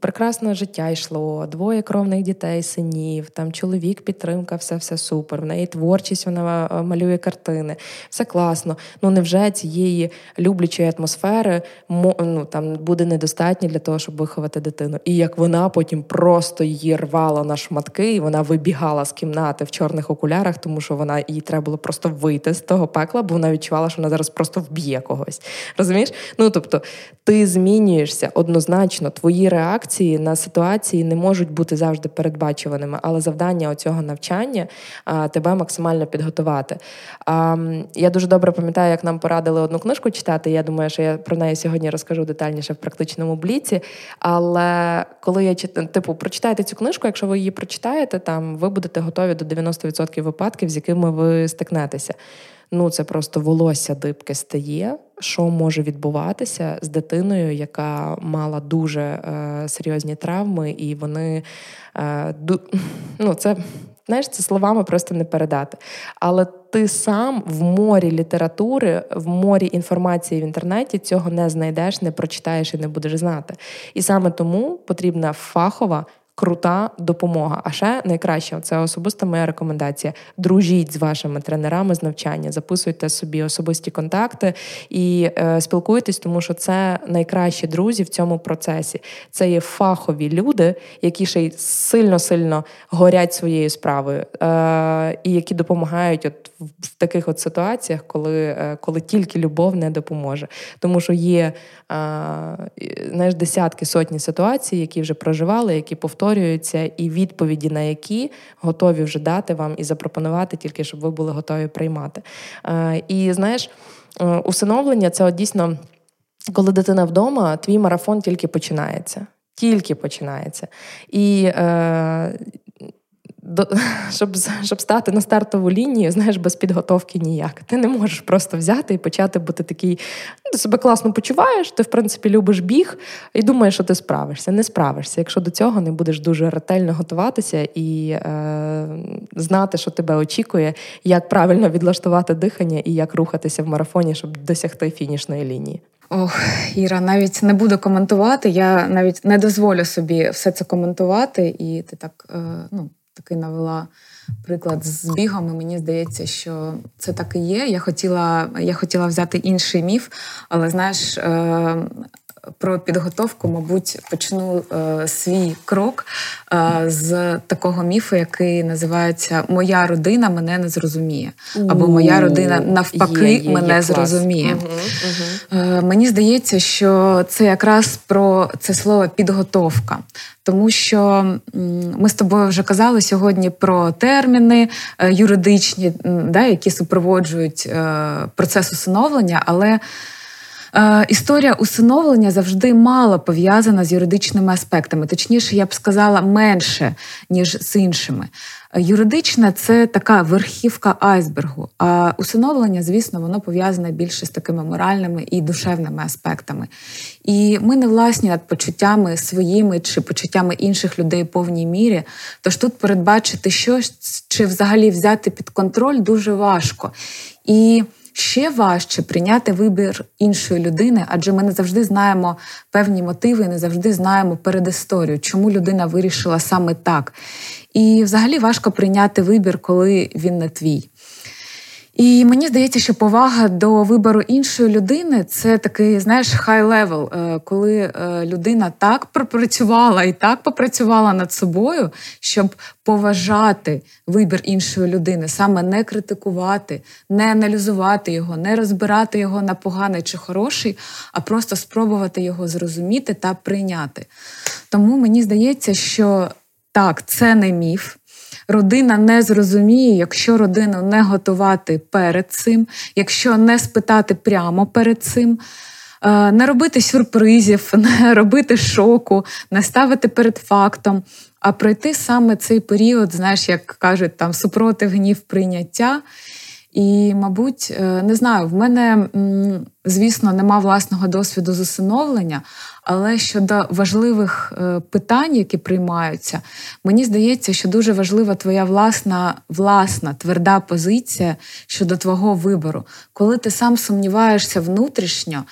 прекрасне життя йшло, двоє кровних дітей, синів, там чоловік, підтримка, все все супер. В неї творчість, вона е, малює картини, все класно. Ну невже цієї люблячої атмосфери ну, там буде недостатньо для того, щоб виховати дитину? І як вона потім просто її рвала на шматки, і вона вибігала з кімнати в чорних окулярах, тому що вона їй треба було просто вийти з того пекла, бо вона відчувала, що вона зараз просто вб'є когось. Розумієш? Ну тобто, ти змінюєшся однозначно, твої реакції реакції на ситуації не можуть бути завжди передбачуваними, але завдання цього навчання тебе максимально підготувати. Я дуже добре пам'ятаю, як нам порадили одну книжку читати. Я думаю, що я про неї сьогодні розкажу детальніше в практичному бліці. Але коли я типу, прочитаєте цю книжку, якщо ви її прочитаєте, там ви будете готові до 90% випадків, з якими ви стикнетеся ну це просто волосся дибки стає. Що може відбуватися з дитиною, яка мала дуже е, серйозні травми, і вони е, ну, це знаєш, це словами просто не передати. Але ти сам в морі літератури, в морі інформації в інтернеті цього не знайдеш, не прочитаєш і не будеш знати. І саме тому потрібна фахова крута допомога. А ще найкраще це особиста моя рекомендація. Дружіть з вашими тренерами з навчання, записуйте собі особисті контакти і е, спілкуйтесь, тому що це найкращі друзі в цьому процесі. Це є фахові люди, які ще й сильно-сильно горять своєю справою, е, і які допомагають от в таких от ситуаціях, коли, е, коли тільки любов не допоможе. Тому що є е, знаєш, десятки сотні ситуацій, які вже проживали, які повторюють повторюються, і відповіді на які готові вже дати вам і запропонувати, тільки щоб ви були готові приймати. Е, і знаєш, е, усиновлення це от дійсно, коли дитина вдома, твій марафон тільки починається. Тільки починається. І е, до, щоб щоб стати на стартову лінію, знаєш, без підготовки ніяк. Ти не можеш просто взяти і почати бути такий, ну, ти себе класно почуваєш, ти, в принципі, любиш біг і думаєш, що ти справишся. Не справишся, якщо до цього не будеш дуже ретельно готуватися і е, знати, що тебе очікує, як правильно відлаштувати дихання і як рухатися в марафоні, щоб досягти фінішної лінії. Ох, Іра, навіть не буду коментувати. Я навіть не дозволю собі все це коментувати, і ти так е, ну таки навела приклад з бігами. мені здається, що це так і є. Я хотіла я хотіла взяти інший міф, але знаєш, е, про підготовку, мабуть, почну е, свій крок е, з такого міфу, який називається Моя родина мене не зрозуміє. Або Моя родина навпаки є, є, мене є зрозуміє. Угу, угу. Е, мені здається, що це якраз про це слово підготовка. Тому що ми з тобою вже казали сьогодні про терміни е, юридичні, да, які супроводжують е, процес усиновлення, але Історія усиновлення завжди мало пов'язана з юридичними аспектами, точніше, я б сказала, менше, ніж з іншими. Юридичне це така верхівка айсбергу. А усиновлення, звісно, воно пов'язане більше з такими моральними і душевними аспектами. І ми не власні над почуттями своїми чи почуттями інших людей в повній мірі. Тож тут передбачити щось чи взагалі взяти під контроль дуже важко. І ще важче прийняти вибір іншої людини, адже ми не завжди знаємо певні мотиви, не завжди знаємо передісторію, чому людина вирішила саме так. І взагалі важко прийняти вибір, коли він не твій. І мені здається, що повага до вибору іншої людини це такий, знаєш, high level, коли е, людина так пропрацювала і так попрацювала над собою, щоб поважати вибір іншої людини, саме не критикувати, не аналізувати його, не розбирати його на поганий чи хороший, а просто спробувати його зрозуміти та прийняти. Тому мені здається, що так, це не міф. Родина не зрозуміє, якщо родину не готувати перед цим, якщо не спитати прямо перед цим, е, не робити сюрпризів, не робити шоку, не ставити перед фактом, а пройти саме цей період, знаєш, як кажуть, там супротив гнів прийняття. І, мабуть, е, не знаю, в мене, звісно, нема власного досвіду з усиновлення, але щодо важливих е, питань, які приймаються, мені здається, що дуже важлива твоя власна власна тверда позиція щодо твого вибору, коли ти сам сумніваєшся внутрішньо.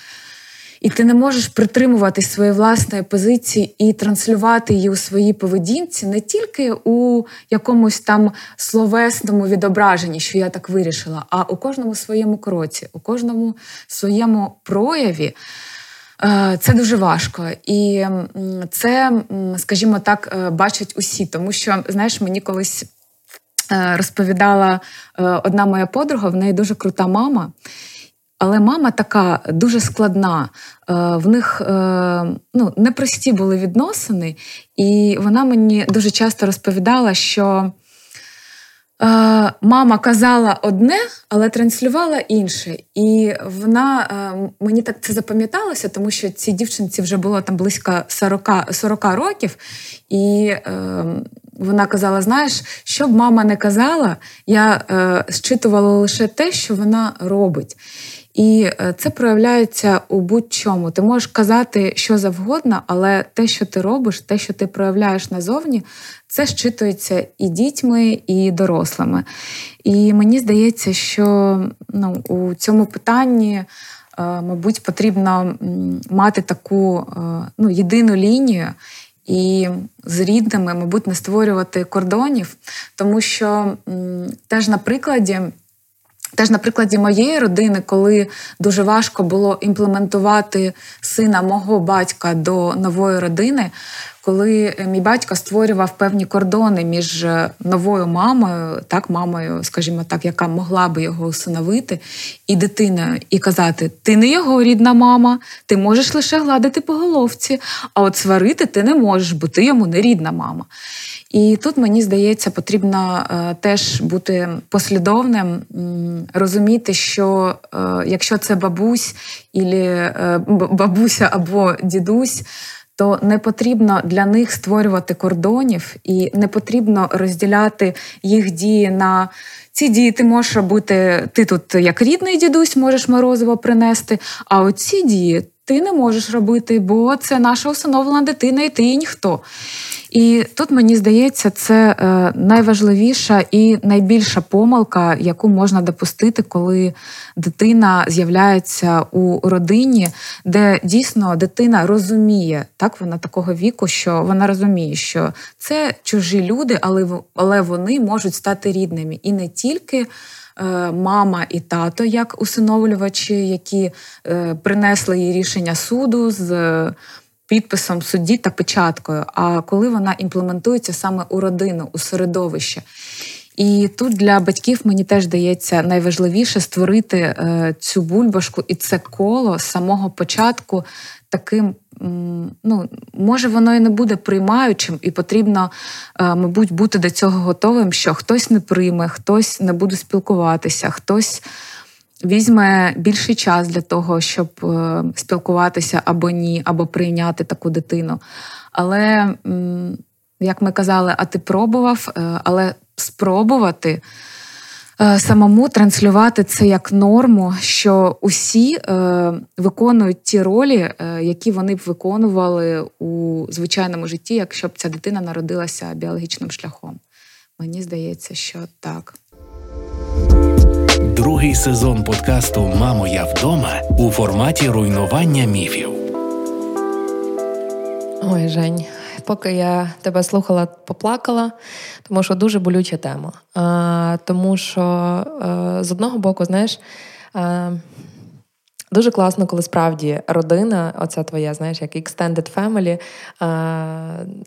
І ти не можеш притримуватись своєї власної позиції і транслювати її у своїй поведінці не тільки у якомусь там словесному відображенні, що я так вирішила, а у кожному своєму кроці, у кожному своєму прояві. Е, це дуже важко, і це, скажімо так, е, бачать усі, тому що знаєш, мені колись е, розповідала одна моя подруга, в неї дуже крута мама. Але мама така дуже складна. В них ну, непрості були відносини, і вона мені дуже часто розповідала, що мама казала одне, але транслювала інше. І вона е, мені так це запам'яталося, тому що цій дівчинці вже було там близько 40 40 років, і е, вона казала: знаєш, що б мама не казала, я зчитувала лише те, що вона робить. І це проявляється у будь-чому. Ти можеш казати що завгодно, але те, що ти робиш, те, що ти проявляєш назовні, це щитується і дітьми, і дорослими. І мені здається, що ну, у цьому питанні, е, мабуть, потрібно мати таку е, ну, єдину лінію. І з рідними, мабуть, не створювати кордонів, тому що теж на прикладі. Теж на прикладі моєї родини, коли дуже важко було імплементувати сина мого батька до нової родини, коли е, мій батько створював певні кордони між е, новою мамою, так, мамою, скажімо так, яка могла би його усиновити, і дитиною, і казати: Ти не його рідна мама, ти можеш лише гладити по головці, а от сварити ти не можеш, бо ти йому не рідна мама. І тут мені здається, потрібно е, теж бути послідовним, розуміти, що е, якщо це бабусь, ілі, е, бабуся або дідусь то не потрібно для них створювати кордонів і не потрібно розділяти їх дії на ці дії. Ти можеш робити, ти тут як рідний дідусь можеш морозиво принести, а оці дії ти не можеш робити, бо це наша усиновлена дитина, і ти і ніхто. І тут мені здається, це е, найважливіша і найбільша помилка, яку можна допустити, коли дитина з'являється у родині, де дійсно дитина розуміє, так вона такого віку, що вона розуміє, що це чужі люди, але але вони можуть стати рідними і не тільки. Е, мама і тато як усиновлювачі, які е, принесли їй рішення суду з підписом судді та печаткою, а коли вона імплементується саме у родину, у середовище. І тут для батьків мені теж здається найважливіше створити е, цю бульбашку і це коло з самого початку таким. Ну, може, воно і не буде приймаючим, і потрібно, е, мабуть, бути до цього готовим, що хтось не прийме, хтось не буде спілкуватися, хтось візьме більший час для того, щоб е, спілкуватися або ні, або прийняти таку дитину. Але, як ми казали, а ти пробував, але спробувати. Е, самому транслювати це як норму, що усі е, виконують ті ролі, е, які вони б виконували у звичайному житті, якщо б ця дитина народилася біологічним шляхом. Мені здається, що так. Другий сезон подкасту Мамо, я вдома у форматі руйнування міфів. Ой, Жень, поки я тебе слухала, поплакала, тому що дуже болюча тема. А, Тому що а, з одного боку, знаєш. А, Дуже класно, коли справді родина, оця твоя, знаєш, як extended family,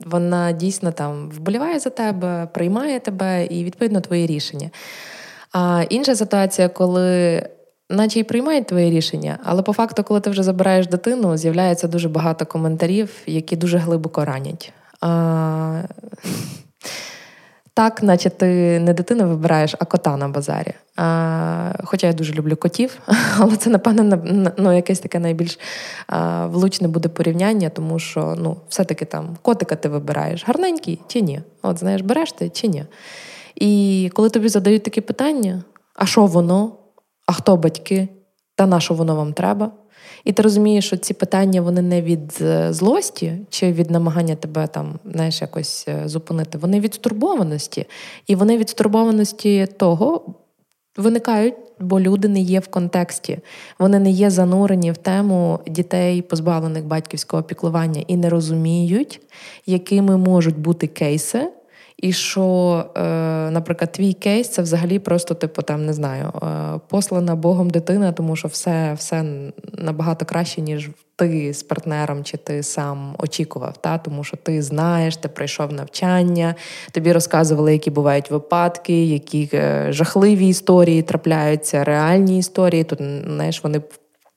вона дійсно там вболіває за тебе, приймає тебе і відповідно твої рішення. А інша ситуація, коли наче й приймають твої рішення, але по факту, коли ти вже забираєш дитину, з'являється дуже багато коментарів, які дуже глибоко ранять. А... Так, наче ти не дитину вибираєш, а кота на базарі. А, Хоча я дуже люблю котів, але це, напевно, ну, якесь таке найбільш а, влучне буде порівняння, тому що ну, все-таки там котика ти вибираєш, гарненький чи ні? От знаєш, береш ти чи ні? І коли тобі задають такі питання: а що воно? А хто батьки? Та на що воно вам треба? І ти розумієш, що ці питання вони не від е, злості чи від намагання тебе там знаєш, якось е, зупинити. Вони від стурбованості. І вони від стурбованості того виникають, бо люди не є в контексті. Вони не є занурені в тему дітей, позбавлених батьківського піклування, і не розуміють, якими можуть бути кейси. І що, е, наприклад, твій кейс це взагалі просто, типу, там не знаю, е, послана Богом дитина, тому що все все набагато краще, ніж ти з партнером чи ти сам очікував. Та? Тому що ти знаєш, ти пройшов навчання, тобі розказували, які бувають випадки, які е, жахливі історії трапляються, реальні історії. Тут знаєш, вони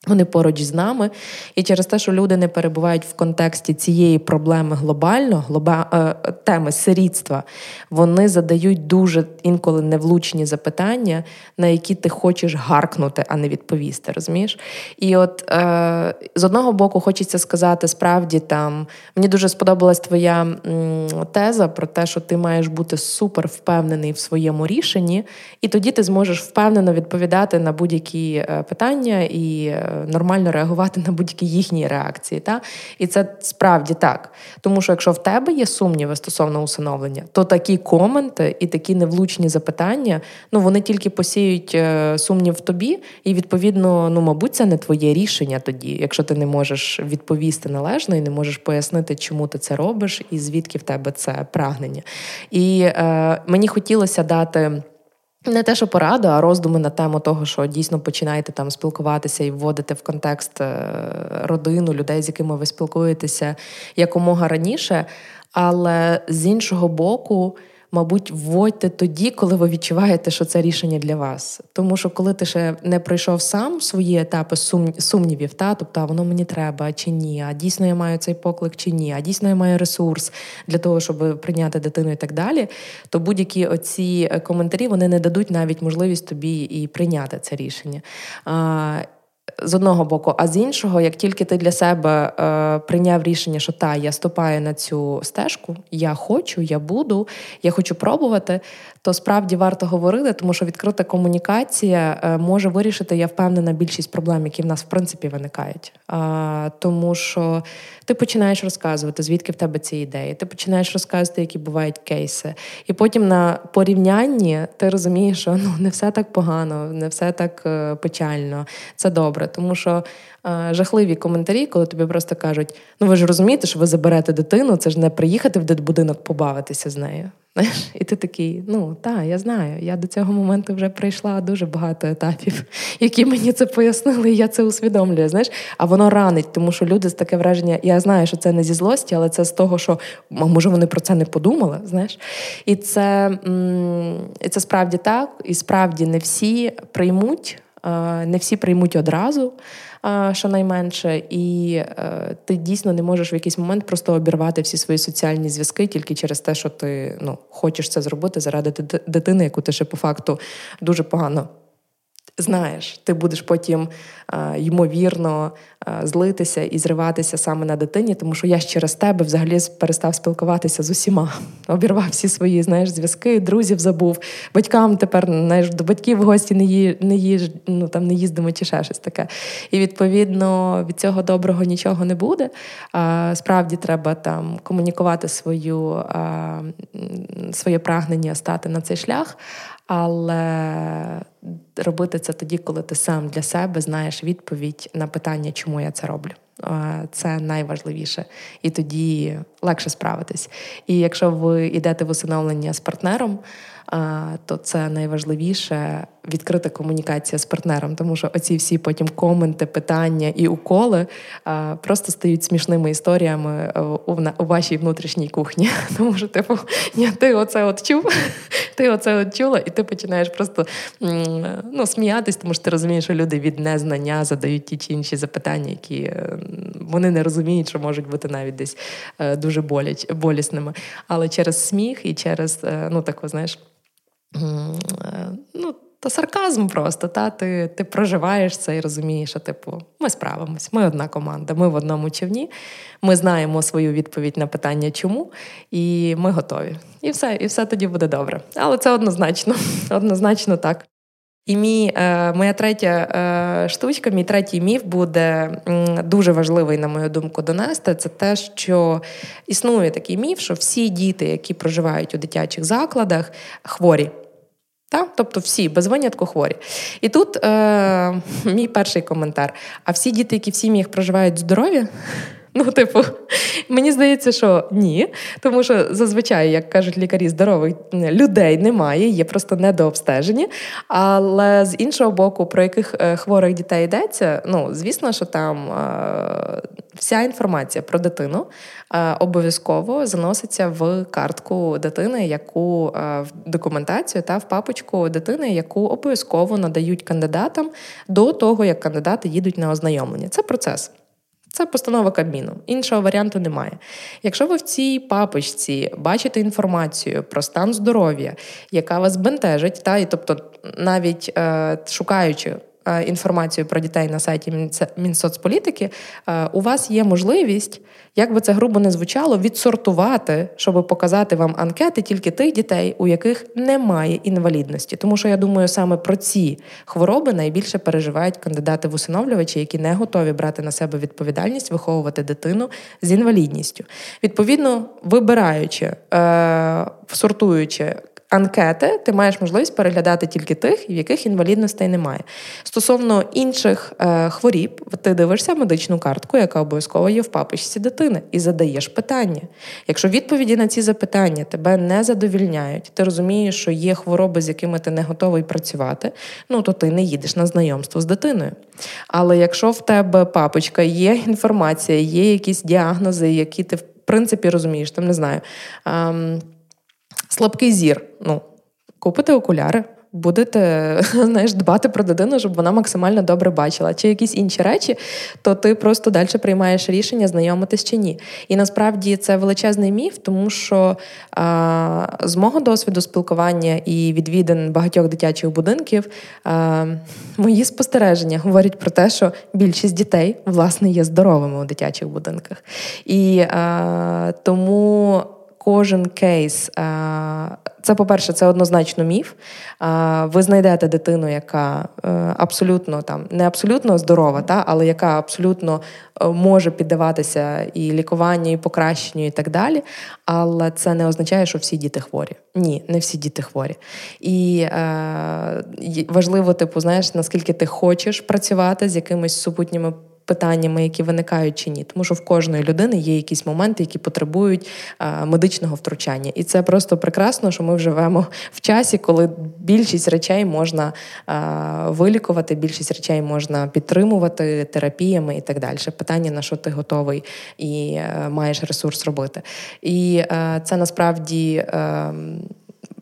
вони поруч з нами, і через те, що люди не перебувають в контексті цієї проблеми глобально, глоба, е, теми сирітства, вони задають дуже інколи невлучні запитання, на які ти хочеш гаркнути, а не відповісти. розумієш? І от е, з одного боку хочеться сказати, справді там мені дуже сподобалась твоя м, теза про те, що ти маєш бути супер впевнений в своєму рішенні, і тоді ти зможеш впевнено відповідати на будь-які е, питання і. Нормально реагувати на будь-які їхні реакції. Та? І це справді так. Тому що якщо в тебе є сумніви стосовно усиновлення, то такі коменти і такі невлучні запитання, ну вони тільки посіють е, сумнів в тобі, і відповідно, ну мабуть, це не твоє рішення тоді, якщо ти не можеш відповісти належно і не можеш пояснити, чому ти це робиш, і звідки в тебе це прагнення. І е, мені хотілося дати. Не те, що порада, а роздуми на тему того, що дійсно починаєте там спілкуватися і вводити в контекст е, родину, людей, з якими ви спілкуєтеся якомога раніше. Але з іншого боку, мабуть, вводьте тоді, коли ви відчуваєте, що це рішення для вас. Тому що коли ти ще не пройшов сам свої етапи сумнівів, та тобто а воно мені треба чи ні, а дійсно я маю цей поклик чи ні, а дійсно я маю ресурс для того, щоб прийняти дитину і так далі, то будь-які оці е, коментарі вони не дадуть навіть можливість тобі і прийняти це рішення з одного боку, а з іншого, як тільки ти для себе е, прийняв рішення, що та я ступаю на цю стежку, я хочу, я буду, я хочу пробувати, то справді варто говорити, тому що відкрита комунікація е, може вирішити, я впевнена, більшість проблем, які в нас в принципі виникають. Тому що ти починаєш розказувати, звідки в тебе ці ідеї, ти починаєш розказувати, які бувають кейси. І потім на порівнянні ти розумієш, що ну не все так погано, не все так е, печально. Це добре, тому що жахливі коментарі, коли тобі просто кажуть: ну ви ж розумієте, що ви заберете дитину, це ж не приїхати в дитбудинок побавитися з нею. І ти такий, ну так, я знаю. Я до цього моменту вже пройшла дуже багато етапів, які мені це пояснили, і я це усвідомлюю. Знаєш, а воно ранить, тому що люди з таке враження, я знаю, що це не зі злості, але це з того, що може вони про це не подумали. Знаєш, і це, і це справді так, і справді не всі приймуть, не всі приймуть одразу що найменше, і е, ти дійсно не можеш в якийсь момент просто обірвати всі свої соціальні зв'язки тільки через те, що ти ну, хочеш це зробити заради дитини, яку ти ще по факту дуже погано знаєш, ти будеш потім ймовірно злитися і зриватися саме на дитині, тому що я ж через тебе взагалі перестав спілкуватися з усіма. Обірвав всі свої знаєш, зв'язки, друзів забув. Батькам тепер знаєш, до батьків в гості не ї, не їж, ну там не їздимо чи ще щось таке. І відповідно від цього доброго нічого не буде. Справді треба там комунікувати свою, своє прагнення стати на цей шлях. Але робити це тоді, коли ти сам для себе знаєш відповідь на питання, чому я це роблю. Це найважливіше, і тоді легше справитись. І якщо ви йдете в усиновлення з партнером, то це найважливіше відкрита комунікація з партнером, тому що оці всі потім коменти, питання і уколи просто стають смішними історіями е, у вашій внутрішній кухні. Тому що, типу, ні, ти оце от чув, ти оце от чула, і ти починаєш просто ну, сміятись, тому що ти розумієш, що люди від незнання задають ті чи інші запитання, які е, вони не розуміють, що можуть бути навіть десь е, дуже болять, болісними. Але через сміх і через ну, таку, знаєш. Ну, то сарказм просто, та ти ти проживаєш це і розумієш, що типу, ми справимось, ми одна команда, ми в одному човні, ми знаємо свою відповідь на питання, чому, і ми готові. І все, і все тоді буде добре. Але це однозначно, однозначно так. І мій, е, моя третя е, штучка, мій третій міф буде дуже важливий, на мою думку, донести. Це те, що існує такий міф, що всі діти, які проживають у дитячих закладах, хворі. Та? Тобто всі без винятку хворі. І тут е, мій перший коментар: а всі діти, які в сім'ях проживають здорові, Ну, типу, мені здається, що ні. Тому що зазвичай, як кажуть лікарі, здорових людей немає, є просто недообстежені. Але з іншого боку, про яких е, хворих дітей йдеться, ну, звісно, що там е, вся інформація про дитину е, обов'язково заноситься в картку дитини, яку в документацію та в папочку дитини, яку обов'язково надають кандидатам до того, як кандидати їдуть на ознайомлення. Це процес. Це постанова Кабміну. Іншого варіанту немає. Якщо ви в цій папочці бачите інформацію про стан здоров'я, яка вас бентежить, та і тобто навіть е, шукаючи інформацію про дітей на сайті Мінсоцполітики, е, у вас є можливість, як би це грубо не звучало, відсортувати, щоб показати вам анкети тільки тих дітей, у яких немає інвалідності. Тому що я думаю, саме про ці хвороби найбільше переживають кандидати в усиновлювачі, які не готові брати на себе відповідальність виховувати дитину з інвалідністю. Відповідно, вибираючи, е, сортуючи анкети, ти маєш можливість переглядати тільки тих, в яких інвалідностей немає. Стосовно інших е, хворіб, ти дивишся медичну картку, яка обов'язково є в папочці дитини, і задаєш питання. Якщо відповіді на ці запитання тебе не задовільняють, ти розумієш, що є хвороби, з якими ти не готовий працювати, ну то ти не їдеш на знайомство з дитиною. Але якщо в тебе папочка є інформація, є якісь діагнози, які ти в принципі розумієш, там не знаю. Ем, слабкий зір. Ну, купите окуляри, будете знаєш, дбати про дитину, щоб вона максимально добре бачила, чи якісь інші речі, то ти просто далі приймаєш рішення, знайомитись чи ні. І насправді це величезний міф, тому що а, з мого досвіду спілкування і відвідин багатьох дитячих будинків а, мої спостереження говорять про те, що більшість дітей власне є здоровими у дитячих будинках. І а, тому кожен кейс. Це, по-перше, це однозначно міф. Ви знайдете дитину, яка е, абсолютно там не абсолютно здорова, та, але яка абсолютно е, може піддаватися і лікуванню, і покращенню, і так далі. Але це не означає, що всі діти хворі. Ні, не всі діти хворі. І е, важливо, типу, знаєш, наскільки ти хочеш працювати з якимись супутніми питаннями, які виникають чи ні, тому що в кожної людини є якісь моменти, які потребують медичного втручання, і це просто прекрасно, що ми живемо в часі, коли більшість речей можна вилікувати, більшість речей можна підтримувати терапіями і так далі. Питання на що ти готовий і е, маєш ресурс робити. І е, це насправді. Ем,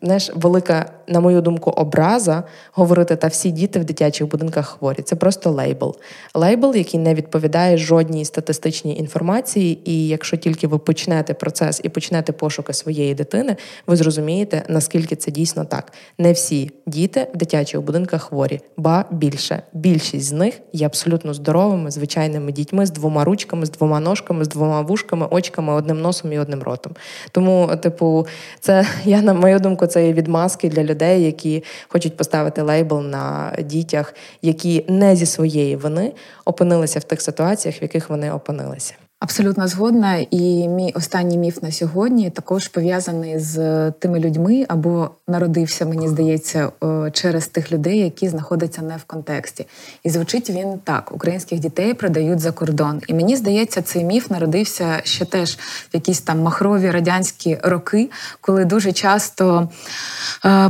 знаєш, велика на мою думку, образа говорити та всі діти в дитячих будинках хворі. Це просто лейбл. Лейбл, який не відповідає жодній статистичній інформації. І якщо тільки ви почнете процес і почнете пошуки своєї дитини, ви зрозумієте, наскільки це дійсно так. Не всі діти в дитячих будинках хворі, ба більше. Більшість з них є абсолютно здоровими, звичайними дітьми з двома ручками, з двома ножками, з двома вушками, очками, одним носом і одним ротом. Тому, типу, це я на мою думку, це є відмазки для людей, які хочуть поставити лейбл на дітях, які не зі своєї вини опинилися в тих ситуаціях, в яких вони опинилися. Абсолютно згодна, і мій останній міф на сьогодні також пов'язаний з тими людьми, або народився, мені здається, через тих людей, які знаходяться не в контексті. І звучить він так: українських дітей продають за кордон. І мені здається, цей міф народився ще теж в якісь там махрові радянські роки, коли дуже часто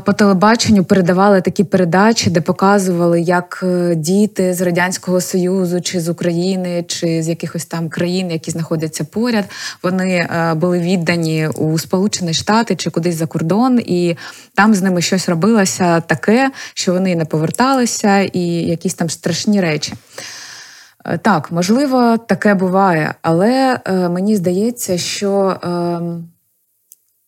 по телебаченню передавали такі передачі, де показували, як е, діти з радянського союзу, чи з України, чи з якихось там країн які знаходяться поряд, вони е, були віддані у Сполучені Штати чи кудись за кордон, і там з ними щось робилося таке, що вони не поверталися, і якісь там страшні речі. Е, так, можливо, таке буває, але е, мені здається, що е,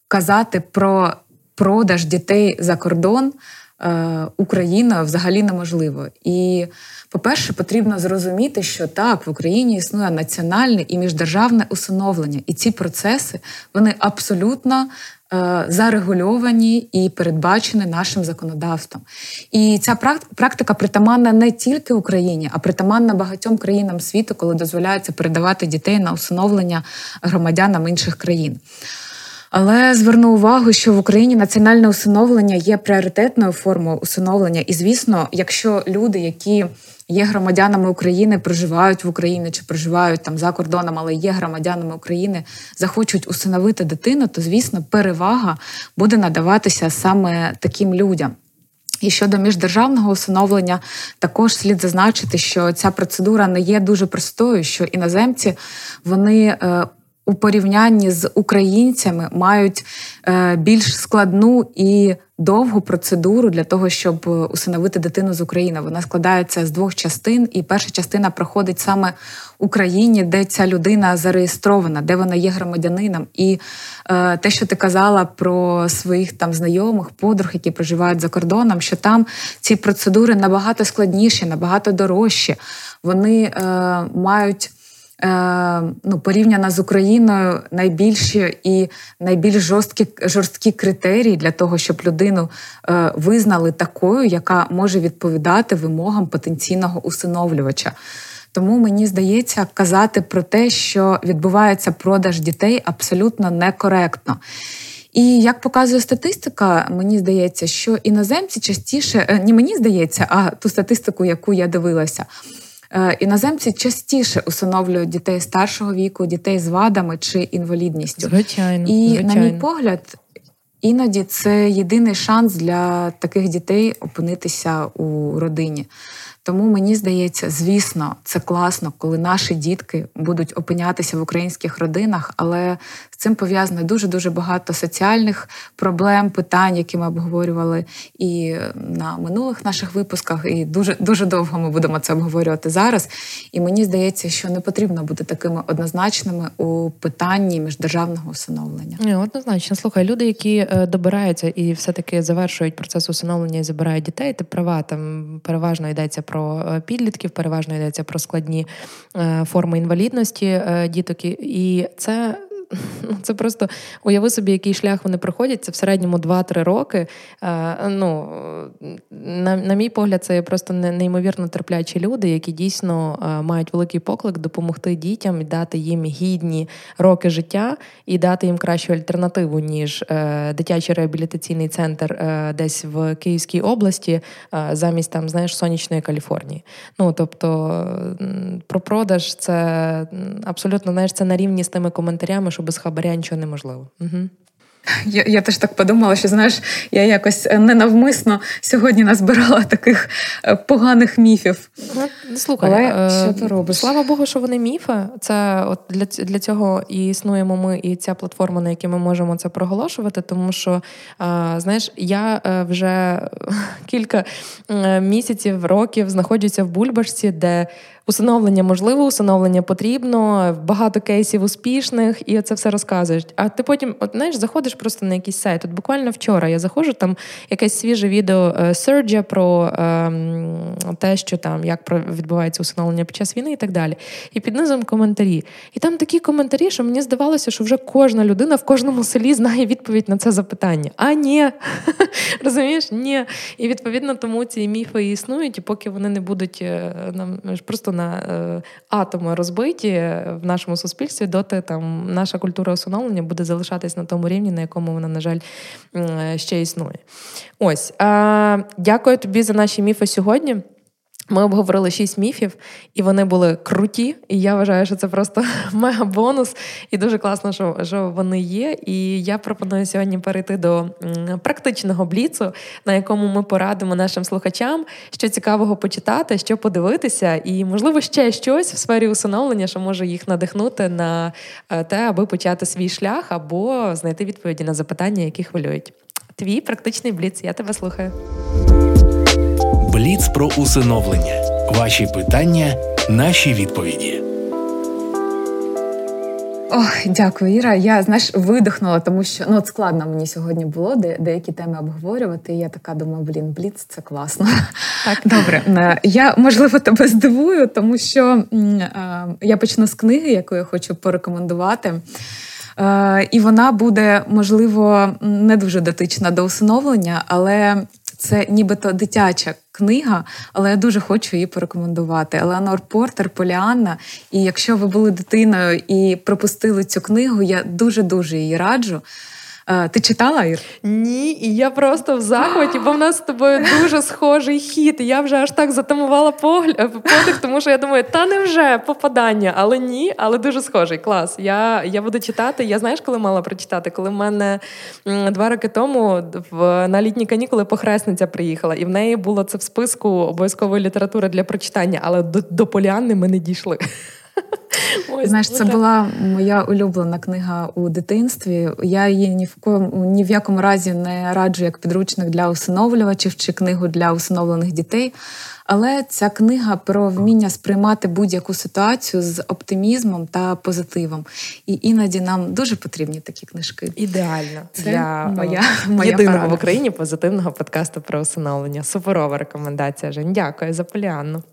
казати про продаж дітей за кордон е, Україною взагалі неможливо. І по-перше, потрібно зрозуміти, що так в Україні існує національне і міждержавне усиновлення, і ці процеси вони абсолютно е, зарегульовані і передбачені нашим законодавством. І ця практика притаманна не тільки Україні, а притаманна багатьом країнам світу, коли дозволяється передавати дітей на усиновлення громадянам інших країн. Але зверну увагу, що в Україні національне усиновлення є пріоритетною формою усиновлення. І, звісно, якщо люди, які є громадянами України, проживають в Україні чи проживають там за кордоном, але є громадянами України, захочуть усиновити дитину, то звісно перевага буде надаватися саме таким людям. І щодо міждержавного усиновлення, також слід зазначити, що ця процедура не є дуже простою, що іноземці вони е, у порівнянні з українцями мають е, більш складну і довгу процедуру для того, щоб усиновити дитину з України. Вона складається з двох частин, і перша частина проходить саме Україні, де ця людина зареєстрована, де вона є громадянином. І е, те, що ти казала про своїх там знайомих, подруг, які проживають за кордоном, що там ці процедури набагато складніші, набагато дорожчі. Вони е, мають. Е, ну, порівняно з Україною найбільші і найбільш жорсткі жорсткі критерії для того, щоб людину е, визнали такою, яка може відповідати вимогам потенційного усиновлювача. Тому мені здається, казати про те, що відбувається продаж дітей, абсолютно некоректно. І як показує статистика, мені здається, що іноземці частіше, не мені здається, а ту статистику, яку я дивилася. Е, іноземці частіше усиновлюють дітей старшого віку, дітей з вадами чи інвалідністю. Звичайно, і звичайно. на мій погляд, іноді це єдиний шанс для таких дітей опинитися у родині. Тому мені здається, звісно, це класно, коли наші дітки будуть опинятися в українських родинах, але з цим пов'язано дуже дуже багато соціальних проблем, питань, які ми обговорювали і на минулих наших випусках. І дуже дуже довго ми будемо це обговорювати зараз. І мені здається, що не потрібно бути такими однозначними у питанні міждержавного усиновлення. Ні, Однозначно, слухай, люди, які е, добираються і все таки завершують процес усиновлення і забирають дітей, ти права там переважно йдеться про е, підлітків, переважно йдеться про складні е, форми інвалідності діток. І це це просто уяви собі, який шлях вони проходять. Це в середньому 2-3 роки. Е, ну, На на мій погляд, це просто неймовірно терплячі люди, які дійсно е, мають великий поклик допомогти дітям і дати їм гідні роки життя і дати їм кращу альтернативу, ніж е, дитячий реабілітаційний центр десь в Київській області, замість там, знаєш, сонячної Каліфорнії. Ну тобто про продаж це абсолютно знаєш, це на рівні з тими коментарями що без хабаря нічого неможливо. Угу. Я я теж так подумала, що знаєш, я якось ненавмисно сьогодні назбирала таких е, поганих міфів. Ну, Слухай, Але що ти робиш? Слава Богу, що вони міфи. Це от для для цього і існуємо ми, і ця платформа, на якій ми можемо це проголошувати. Тому що знаєш, я вже кілька місяців, років знаходжуся в бульбашці, де усиновлення можливо, усиновлення потрібно, багато кейсів успішних, і це все розказуєш. А ти потім, от знаєш, заходиш просто на якийсь сайт. От буквально вчора я заходжу, там якесь свіже відео Серджа про е, те, що там як відбувається усиновлення під час війни і так далі. І під низом коментарі. І там такі коментарі, що мені здавалося, що вже кожна людина в кожному селі знає відповідь на це запитання. А ні, розумієш? Ні. І відповідно тому ці міфи існують, і поки вони не будуть е, нам просто на е, атоми розбиті в нашому суспільстві, доти там наша культура усиновлення буде залишатись на тому рівні, на якому вона, на жаль, ще існує. Ось. Дякую тобі за наші міфи сьогодні. Ми обговорили шість міфів, і вони були круті. І я вважаю, що це просто мега бонус, і дуже класно, що що вони є. І я пропоную сьогодні перейти до практичного бліцу, на якому ми порадимо нашим слухачам, що цікавого почитати, що подивитися, і можливо ще щось в сфері усиновлення, що може їх надихнути на е, те, аби почати свій шлях або знайти відповіді на запитання, які хвилюють. Твій практичний бліц. Я тебе слухаю. Бліц про усиновлення. Ваші питання, наші відповіді. Ох, дякую, Іра. Я знаєш, видихнула, тому що ну от складно мені сьогодні було де, деякі теми обговорювати. і Я така думаю, блін, бліц, це класно. Так, добре. Е, я можливо тебе здивую, тому що е, я почну з книги, яку я хочу порекомендувати. Е, і вона буде можливо не дуже дотична до усиновлення, але це нібито дитяча книга, але я дуже хочу її порекомендувати. Елеонор Портер, Поліанна. І якщо ви були дитиною і пропустили цю книгу, я дуже дуже її раджу. Е, ти читала Ір? Ні, і я просто в захваті, бо в нас з тобою дуже схожий хід. Я вже аж так затамувала погляд, е, подих, тому що я думаю, та не вже попадання, але ні, але дуже схожий. Клас. Я я буду читати. Я знаєш, коли мала прочитати? Коли в мене два роки тому в на літні канікули похресниця приїхала, і в неї було це в списку обов'язкової літератури для прочитання, але до, до Поліанни ми не дійшли. Ось, Знаєш, це була моя улюблена книга у дитинстві. Я її ні в кому ні в якому разі не раджу як підручник для усиновлювачів чи книгу для усиновлених дітей. Але ця книга про вміння сприймати будь-яку ситуацію з оптимізмом та позитивом. І іноді нам дуже потрібні такі книжки. Ідеально це для моя, моя єдиного порада. в Україні позитивного подкасту про усиновлення. Суперова рекомендація. Жень. Дякую за Поліанну.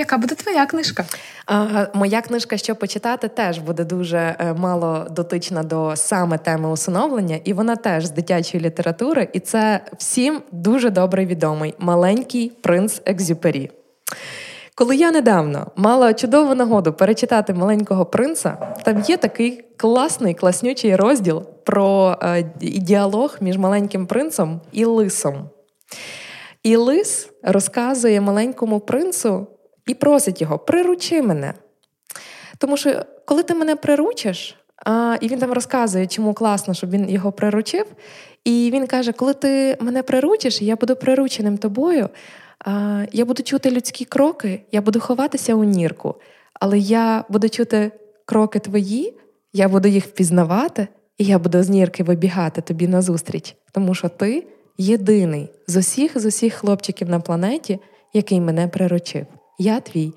Яка буде твоя книжка? А, Моя книжка, що почитати, теж буде дуже е, мало дотична до саме теми усиновлення, і вона теж з дитячої літератури. І це всім дуже добре відомий маленький принц Екзюпері. Коли я недавно мала чудову нагоду перечитати маленького принца, там є такий класний, класнючий розділ про е, діалог між маленьким принцем і лисом. І лис розказує маленькому принцу і просить його: приручи мене. Тому що, коли ти мене приручиш, а, і він там розказує, чому класно, щоб він його приручив. І він каже: коли ти мене приручиш, я буду прирученим тобою, а, я буду чути людські кроки, я буду ховатися у нірку, але я буду чути кроки твої, я буду їх впізнавати, і я буду з нірки вибігати тобі назустріч, тому що ти єдиний з усіх з усіх хлопчиків на планеті, який мене приручив я твій.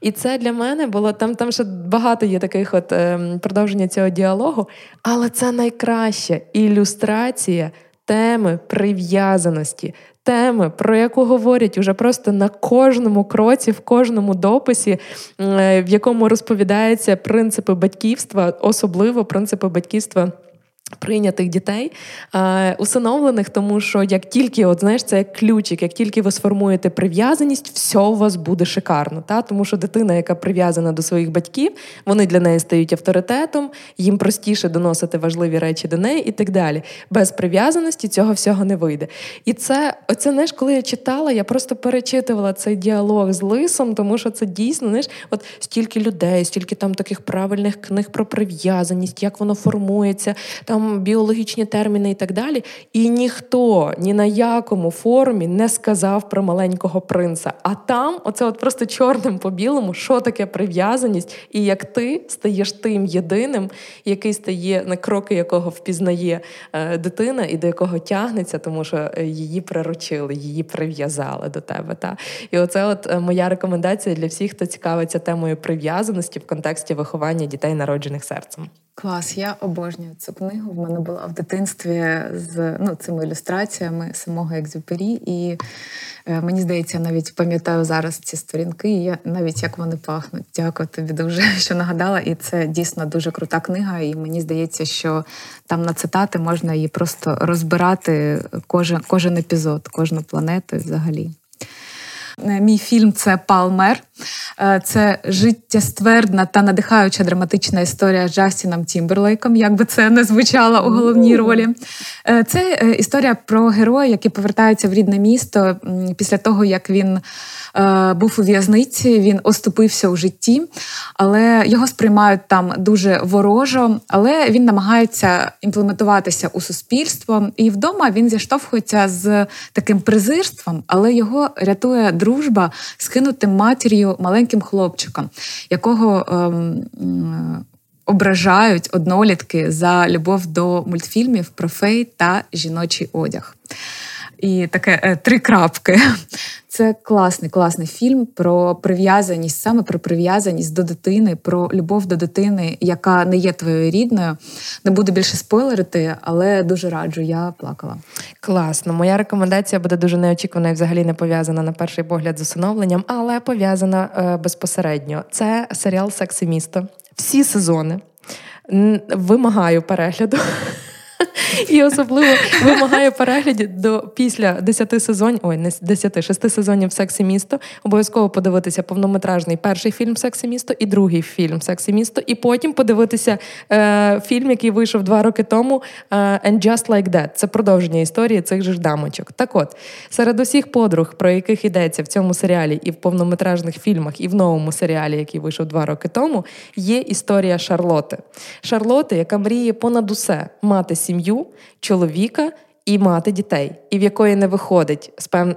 І це для мене було там там ще багато є таких от е, продовження цього діалогу, але це найкраща ілюстрація теми прив'язаності, теми, про яку говорять уже просто на кожному кроці, в кожному дописі, е, в якому розповідаються принципи батьківства, особливо принципи батьківства. Прийнятих дітей е, усиновлених, тому що як тільки, от знаєш, це як ключик, як тільки ви сформуєте прив'язаність, все у вас буде шикарно. Та? Тому що дитина, яка прив'язана до своїх батьків, вони для неї стають авторитетом, їм простіше доносити важливі речі до неї і так далі. Без прив'язаності цього всього не вийде. І це, оце, знаєш, коли я читала, я просто перечитувала цей діалог з лисом, тому що це дійсно знаєш, от стільки людей, стільки там таких правильних книг про прив'язаність, як воно формується. там там біологічні терміни і так далі. І ніхто ні на якому форумі не сказав про маленького принца. А там, оце от просто чорним по білому, що таке прив'язаність, і як ти стаєш тим єдиним, який стає на кроки, якого впізнає е, дитина, і до якого тягнеться, тому що е, її приручили, її прив'язали до тебе. Та? І оце от е, моя рекомендація для всіх, хто цікавиться темою прив'язаності в контексті виховання дітей, народжених серцем. Клас, я обожнюю цю книгу. В мене була в дитинстві з ну, цими ілюстраціями самого Екзюпері. І е, мені здається, навіть пам'ятаю зараз ці сторінки, і я навіть як вони пахнуть. Дякую тобі дуже, що нагадала. І це дійсно дуже крута книга. І мені здається, що там на цитати можна її просто розбирати кожен, кожен епізод, кожну планету взагалі. Е, мій фільм це Палмер. Е, це життєствердна та надихаюча драматична історія з Джастіном Тімберлейком, як би це не звучало у головній ролі. Е, це історія про героя, який повертається в рідне місто після того, як він був у в'язниці, він оступився у житті, але його сприймають там дуже ворожо, але він намагається імплементуватися у суспільство. І вдома він зіштовхується з таким презирством, але його рятує дружба скинутим матір'ю маленьким хлопчиком, якого ем, ображають однолітки за любов до мультфільмів про фей та жіночий одяг. І таке е, три крапки. Це класний, класний фільм про прив'язаність, саме про прив'язаність до дитини, про любов до дитини, яка не є твоєю рідною. Не буду більше спойлерити, але дуже раджу. Я плакала. Класно. Моя рекомендація буде дуже неочікувана і взагалі не пов'язана на перший погляд з усиновленням, але пов'язана е, безпосередньо. Це серіал Секси місто. Всі сезони. Вимагаю перегляду. І особливо вимагає переглядів до після 10 сезонів, ой, не 10, 6 сезонів Сексі місто. Обов'язково подивитися повнометражний перший фільм Сексі місто і другий фільм Сексі місто, і потім подивитися е, фільм, який вийшов два роки тому. Е, And Just Like That. Це продовження історії цих же ж дамочок. Так от, серед усіх подруг, про яких йдеться в цьому серіалі, і в повнометражних фільмах, і в новому серіалі, який вийшов два роки тому, є історія Шарлоти. Шарлоти, яка мріє понад усе мати сім'ю, чоловіка і мати дітей, і в якої не виходить спев...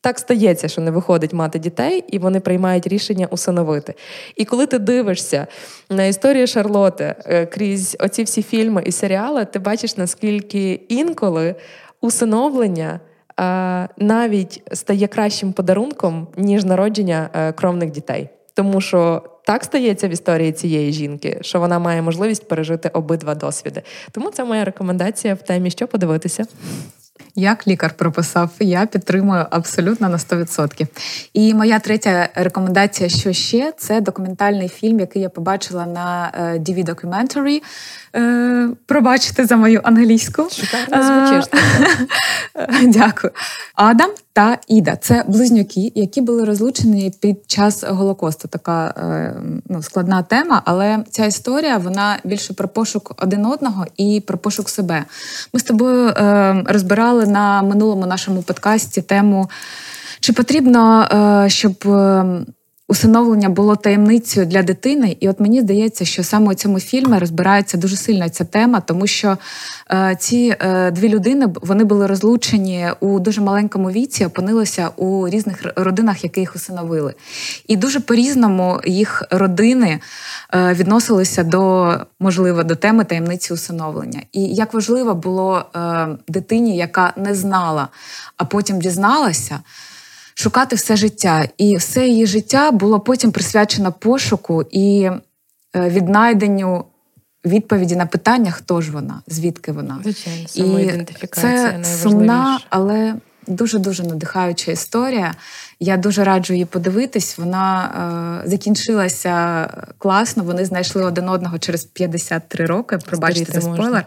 Так стається, що не виходить мати дітей, і вони приймають рішення усиновити. І коли ти дивишся на історію Шарлоти е, крізь оці всі фільми і серіали, ти бачиш, наскільки інколи усиновлення е, навіть стає кращим подарунком, ніж народження е, кровних дітей. Тому що так стається в історії цієї жінки, що вона має можливість пережити обидва досвіди. Тому це моя рекомендація в темі, що подивитися. Як лікар прописав, я підтримую абсолютно на 100%. І моя третя рекомендація, що ще, це документальний фільм, який я побачила на DV е, Documentary. Е, пробачте за мою англійську. Шикарно звучиш. Дякую. Адам та Іда це близнюки, які були розлучені під час Голокосту. Така е, ну, складна тема, але ця історія вона більше про пошук один одного і про пошук себе. Ми з тобою е, розбирали на минулому нашому подкасті тему, чи потрібно, щоб усиновлення було таємницею для дитини, і от мені здається, що саме у цьому фільмі розбирається дуже сильно ця тема, тому що е, ці е, дві людини вони були розлучені у дуже маленькому віці, опинилися у різних родинах, які їх усиновили. І дуже по-різному їх родини е, відносилися до можливо до теми таємниці усиновлення. І як важливо було е, дитині, яка не знала, а потім дізналася шукати все життя. І все її життя було потім присвячено пошуку і е, віднайденню відповіді на питання, хто ж вона, звідки вона. Звичайно, І Це сумна, але дуже дуже надихаюча історія. Я дуже раджу її подивитись. Вона е, закінчилася класно. Вони знайшли один одного через 53 роки. Пробачте за спойлер.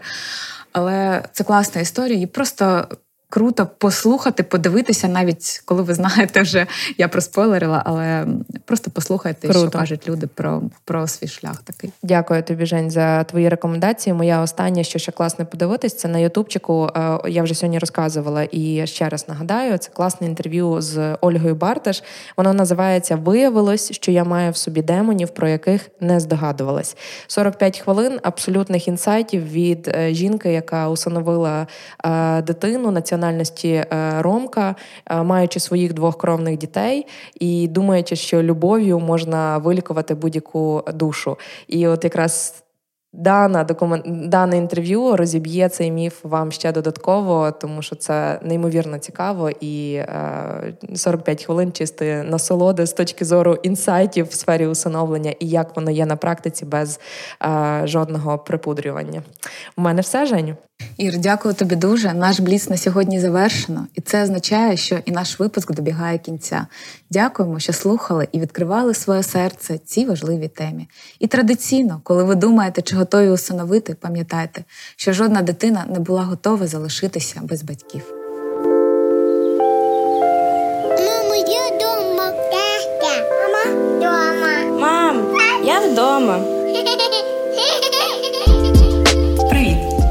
Але це класна історія. Її просто круто послухати, подивитися, навіть коли ви знаєте, вже я проспойлерила, але просто послухайте, круто. що кажуть люди про про свій шлях. Такий. Дякую тобі, Жень, за твої рекомендації. Моя остання, що ще класне подивитись, це на Ютубчику. Е, я вже сьогодні розказувала і ще раз нагадаю, це класне інтерв'ю з Ольгою Барташ. Воно називається Виявилось, що я маю в собі демонів, про яких не здогадувалась. 45 хвилин абсолютних інсайтів від е, жінки, яка усиновила е, дитину національності е, Ромка, маючи своїх двох кровних дітей, і думаючи, що любов'ю можна вилікувати будь-яку душу. І от якраз Дана документ дане інтерв'ю розіб'є цей міф вам ще додатково, тому що це неймовірно цікаво і е, 45 хвилин чистої насолоди з точки зору інсайтів в сфері усиновлення і як воно є на практиці без е, жодного припудрювання. У мене все Женю. Ір, дякую тобі дуже. Наш бліц на сьогодні завершено, і це означає, що і наш випуск добігає кінця. Дякуємо, що слухали і відкривали своє серце цій важливій темі. І традиційно, коли ви думаєте, чи готові усиновити, пам'ятайте, що жодна дитина не була готова залишитися без батьків. Мамо, я вдома. Мама, вдома. Мам, я вдома.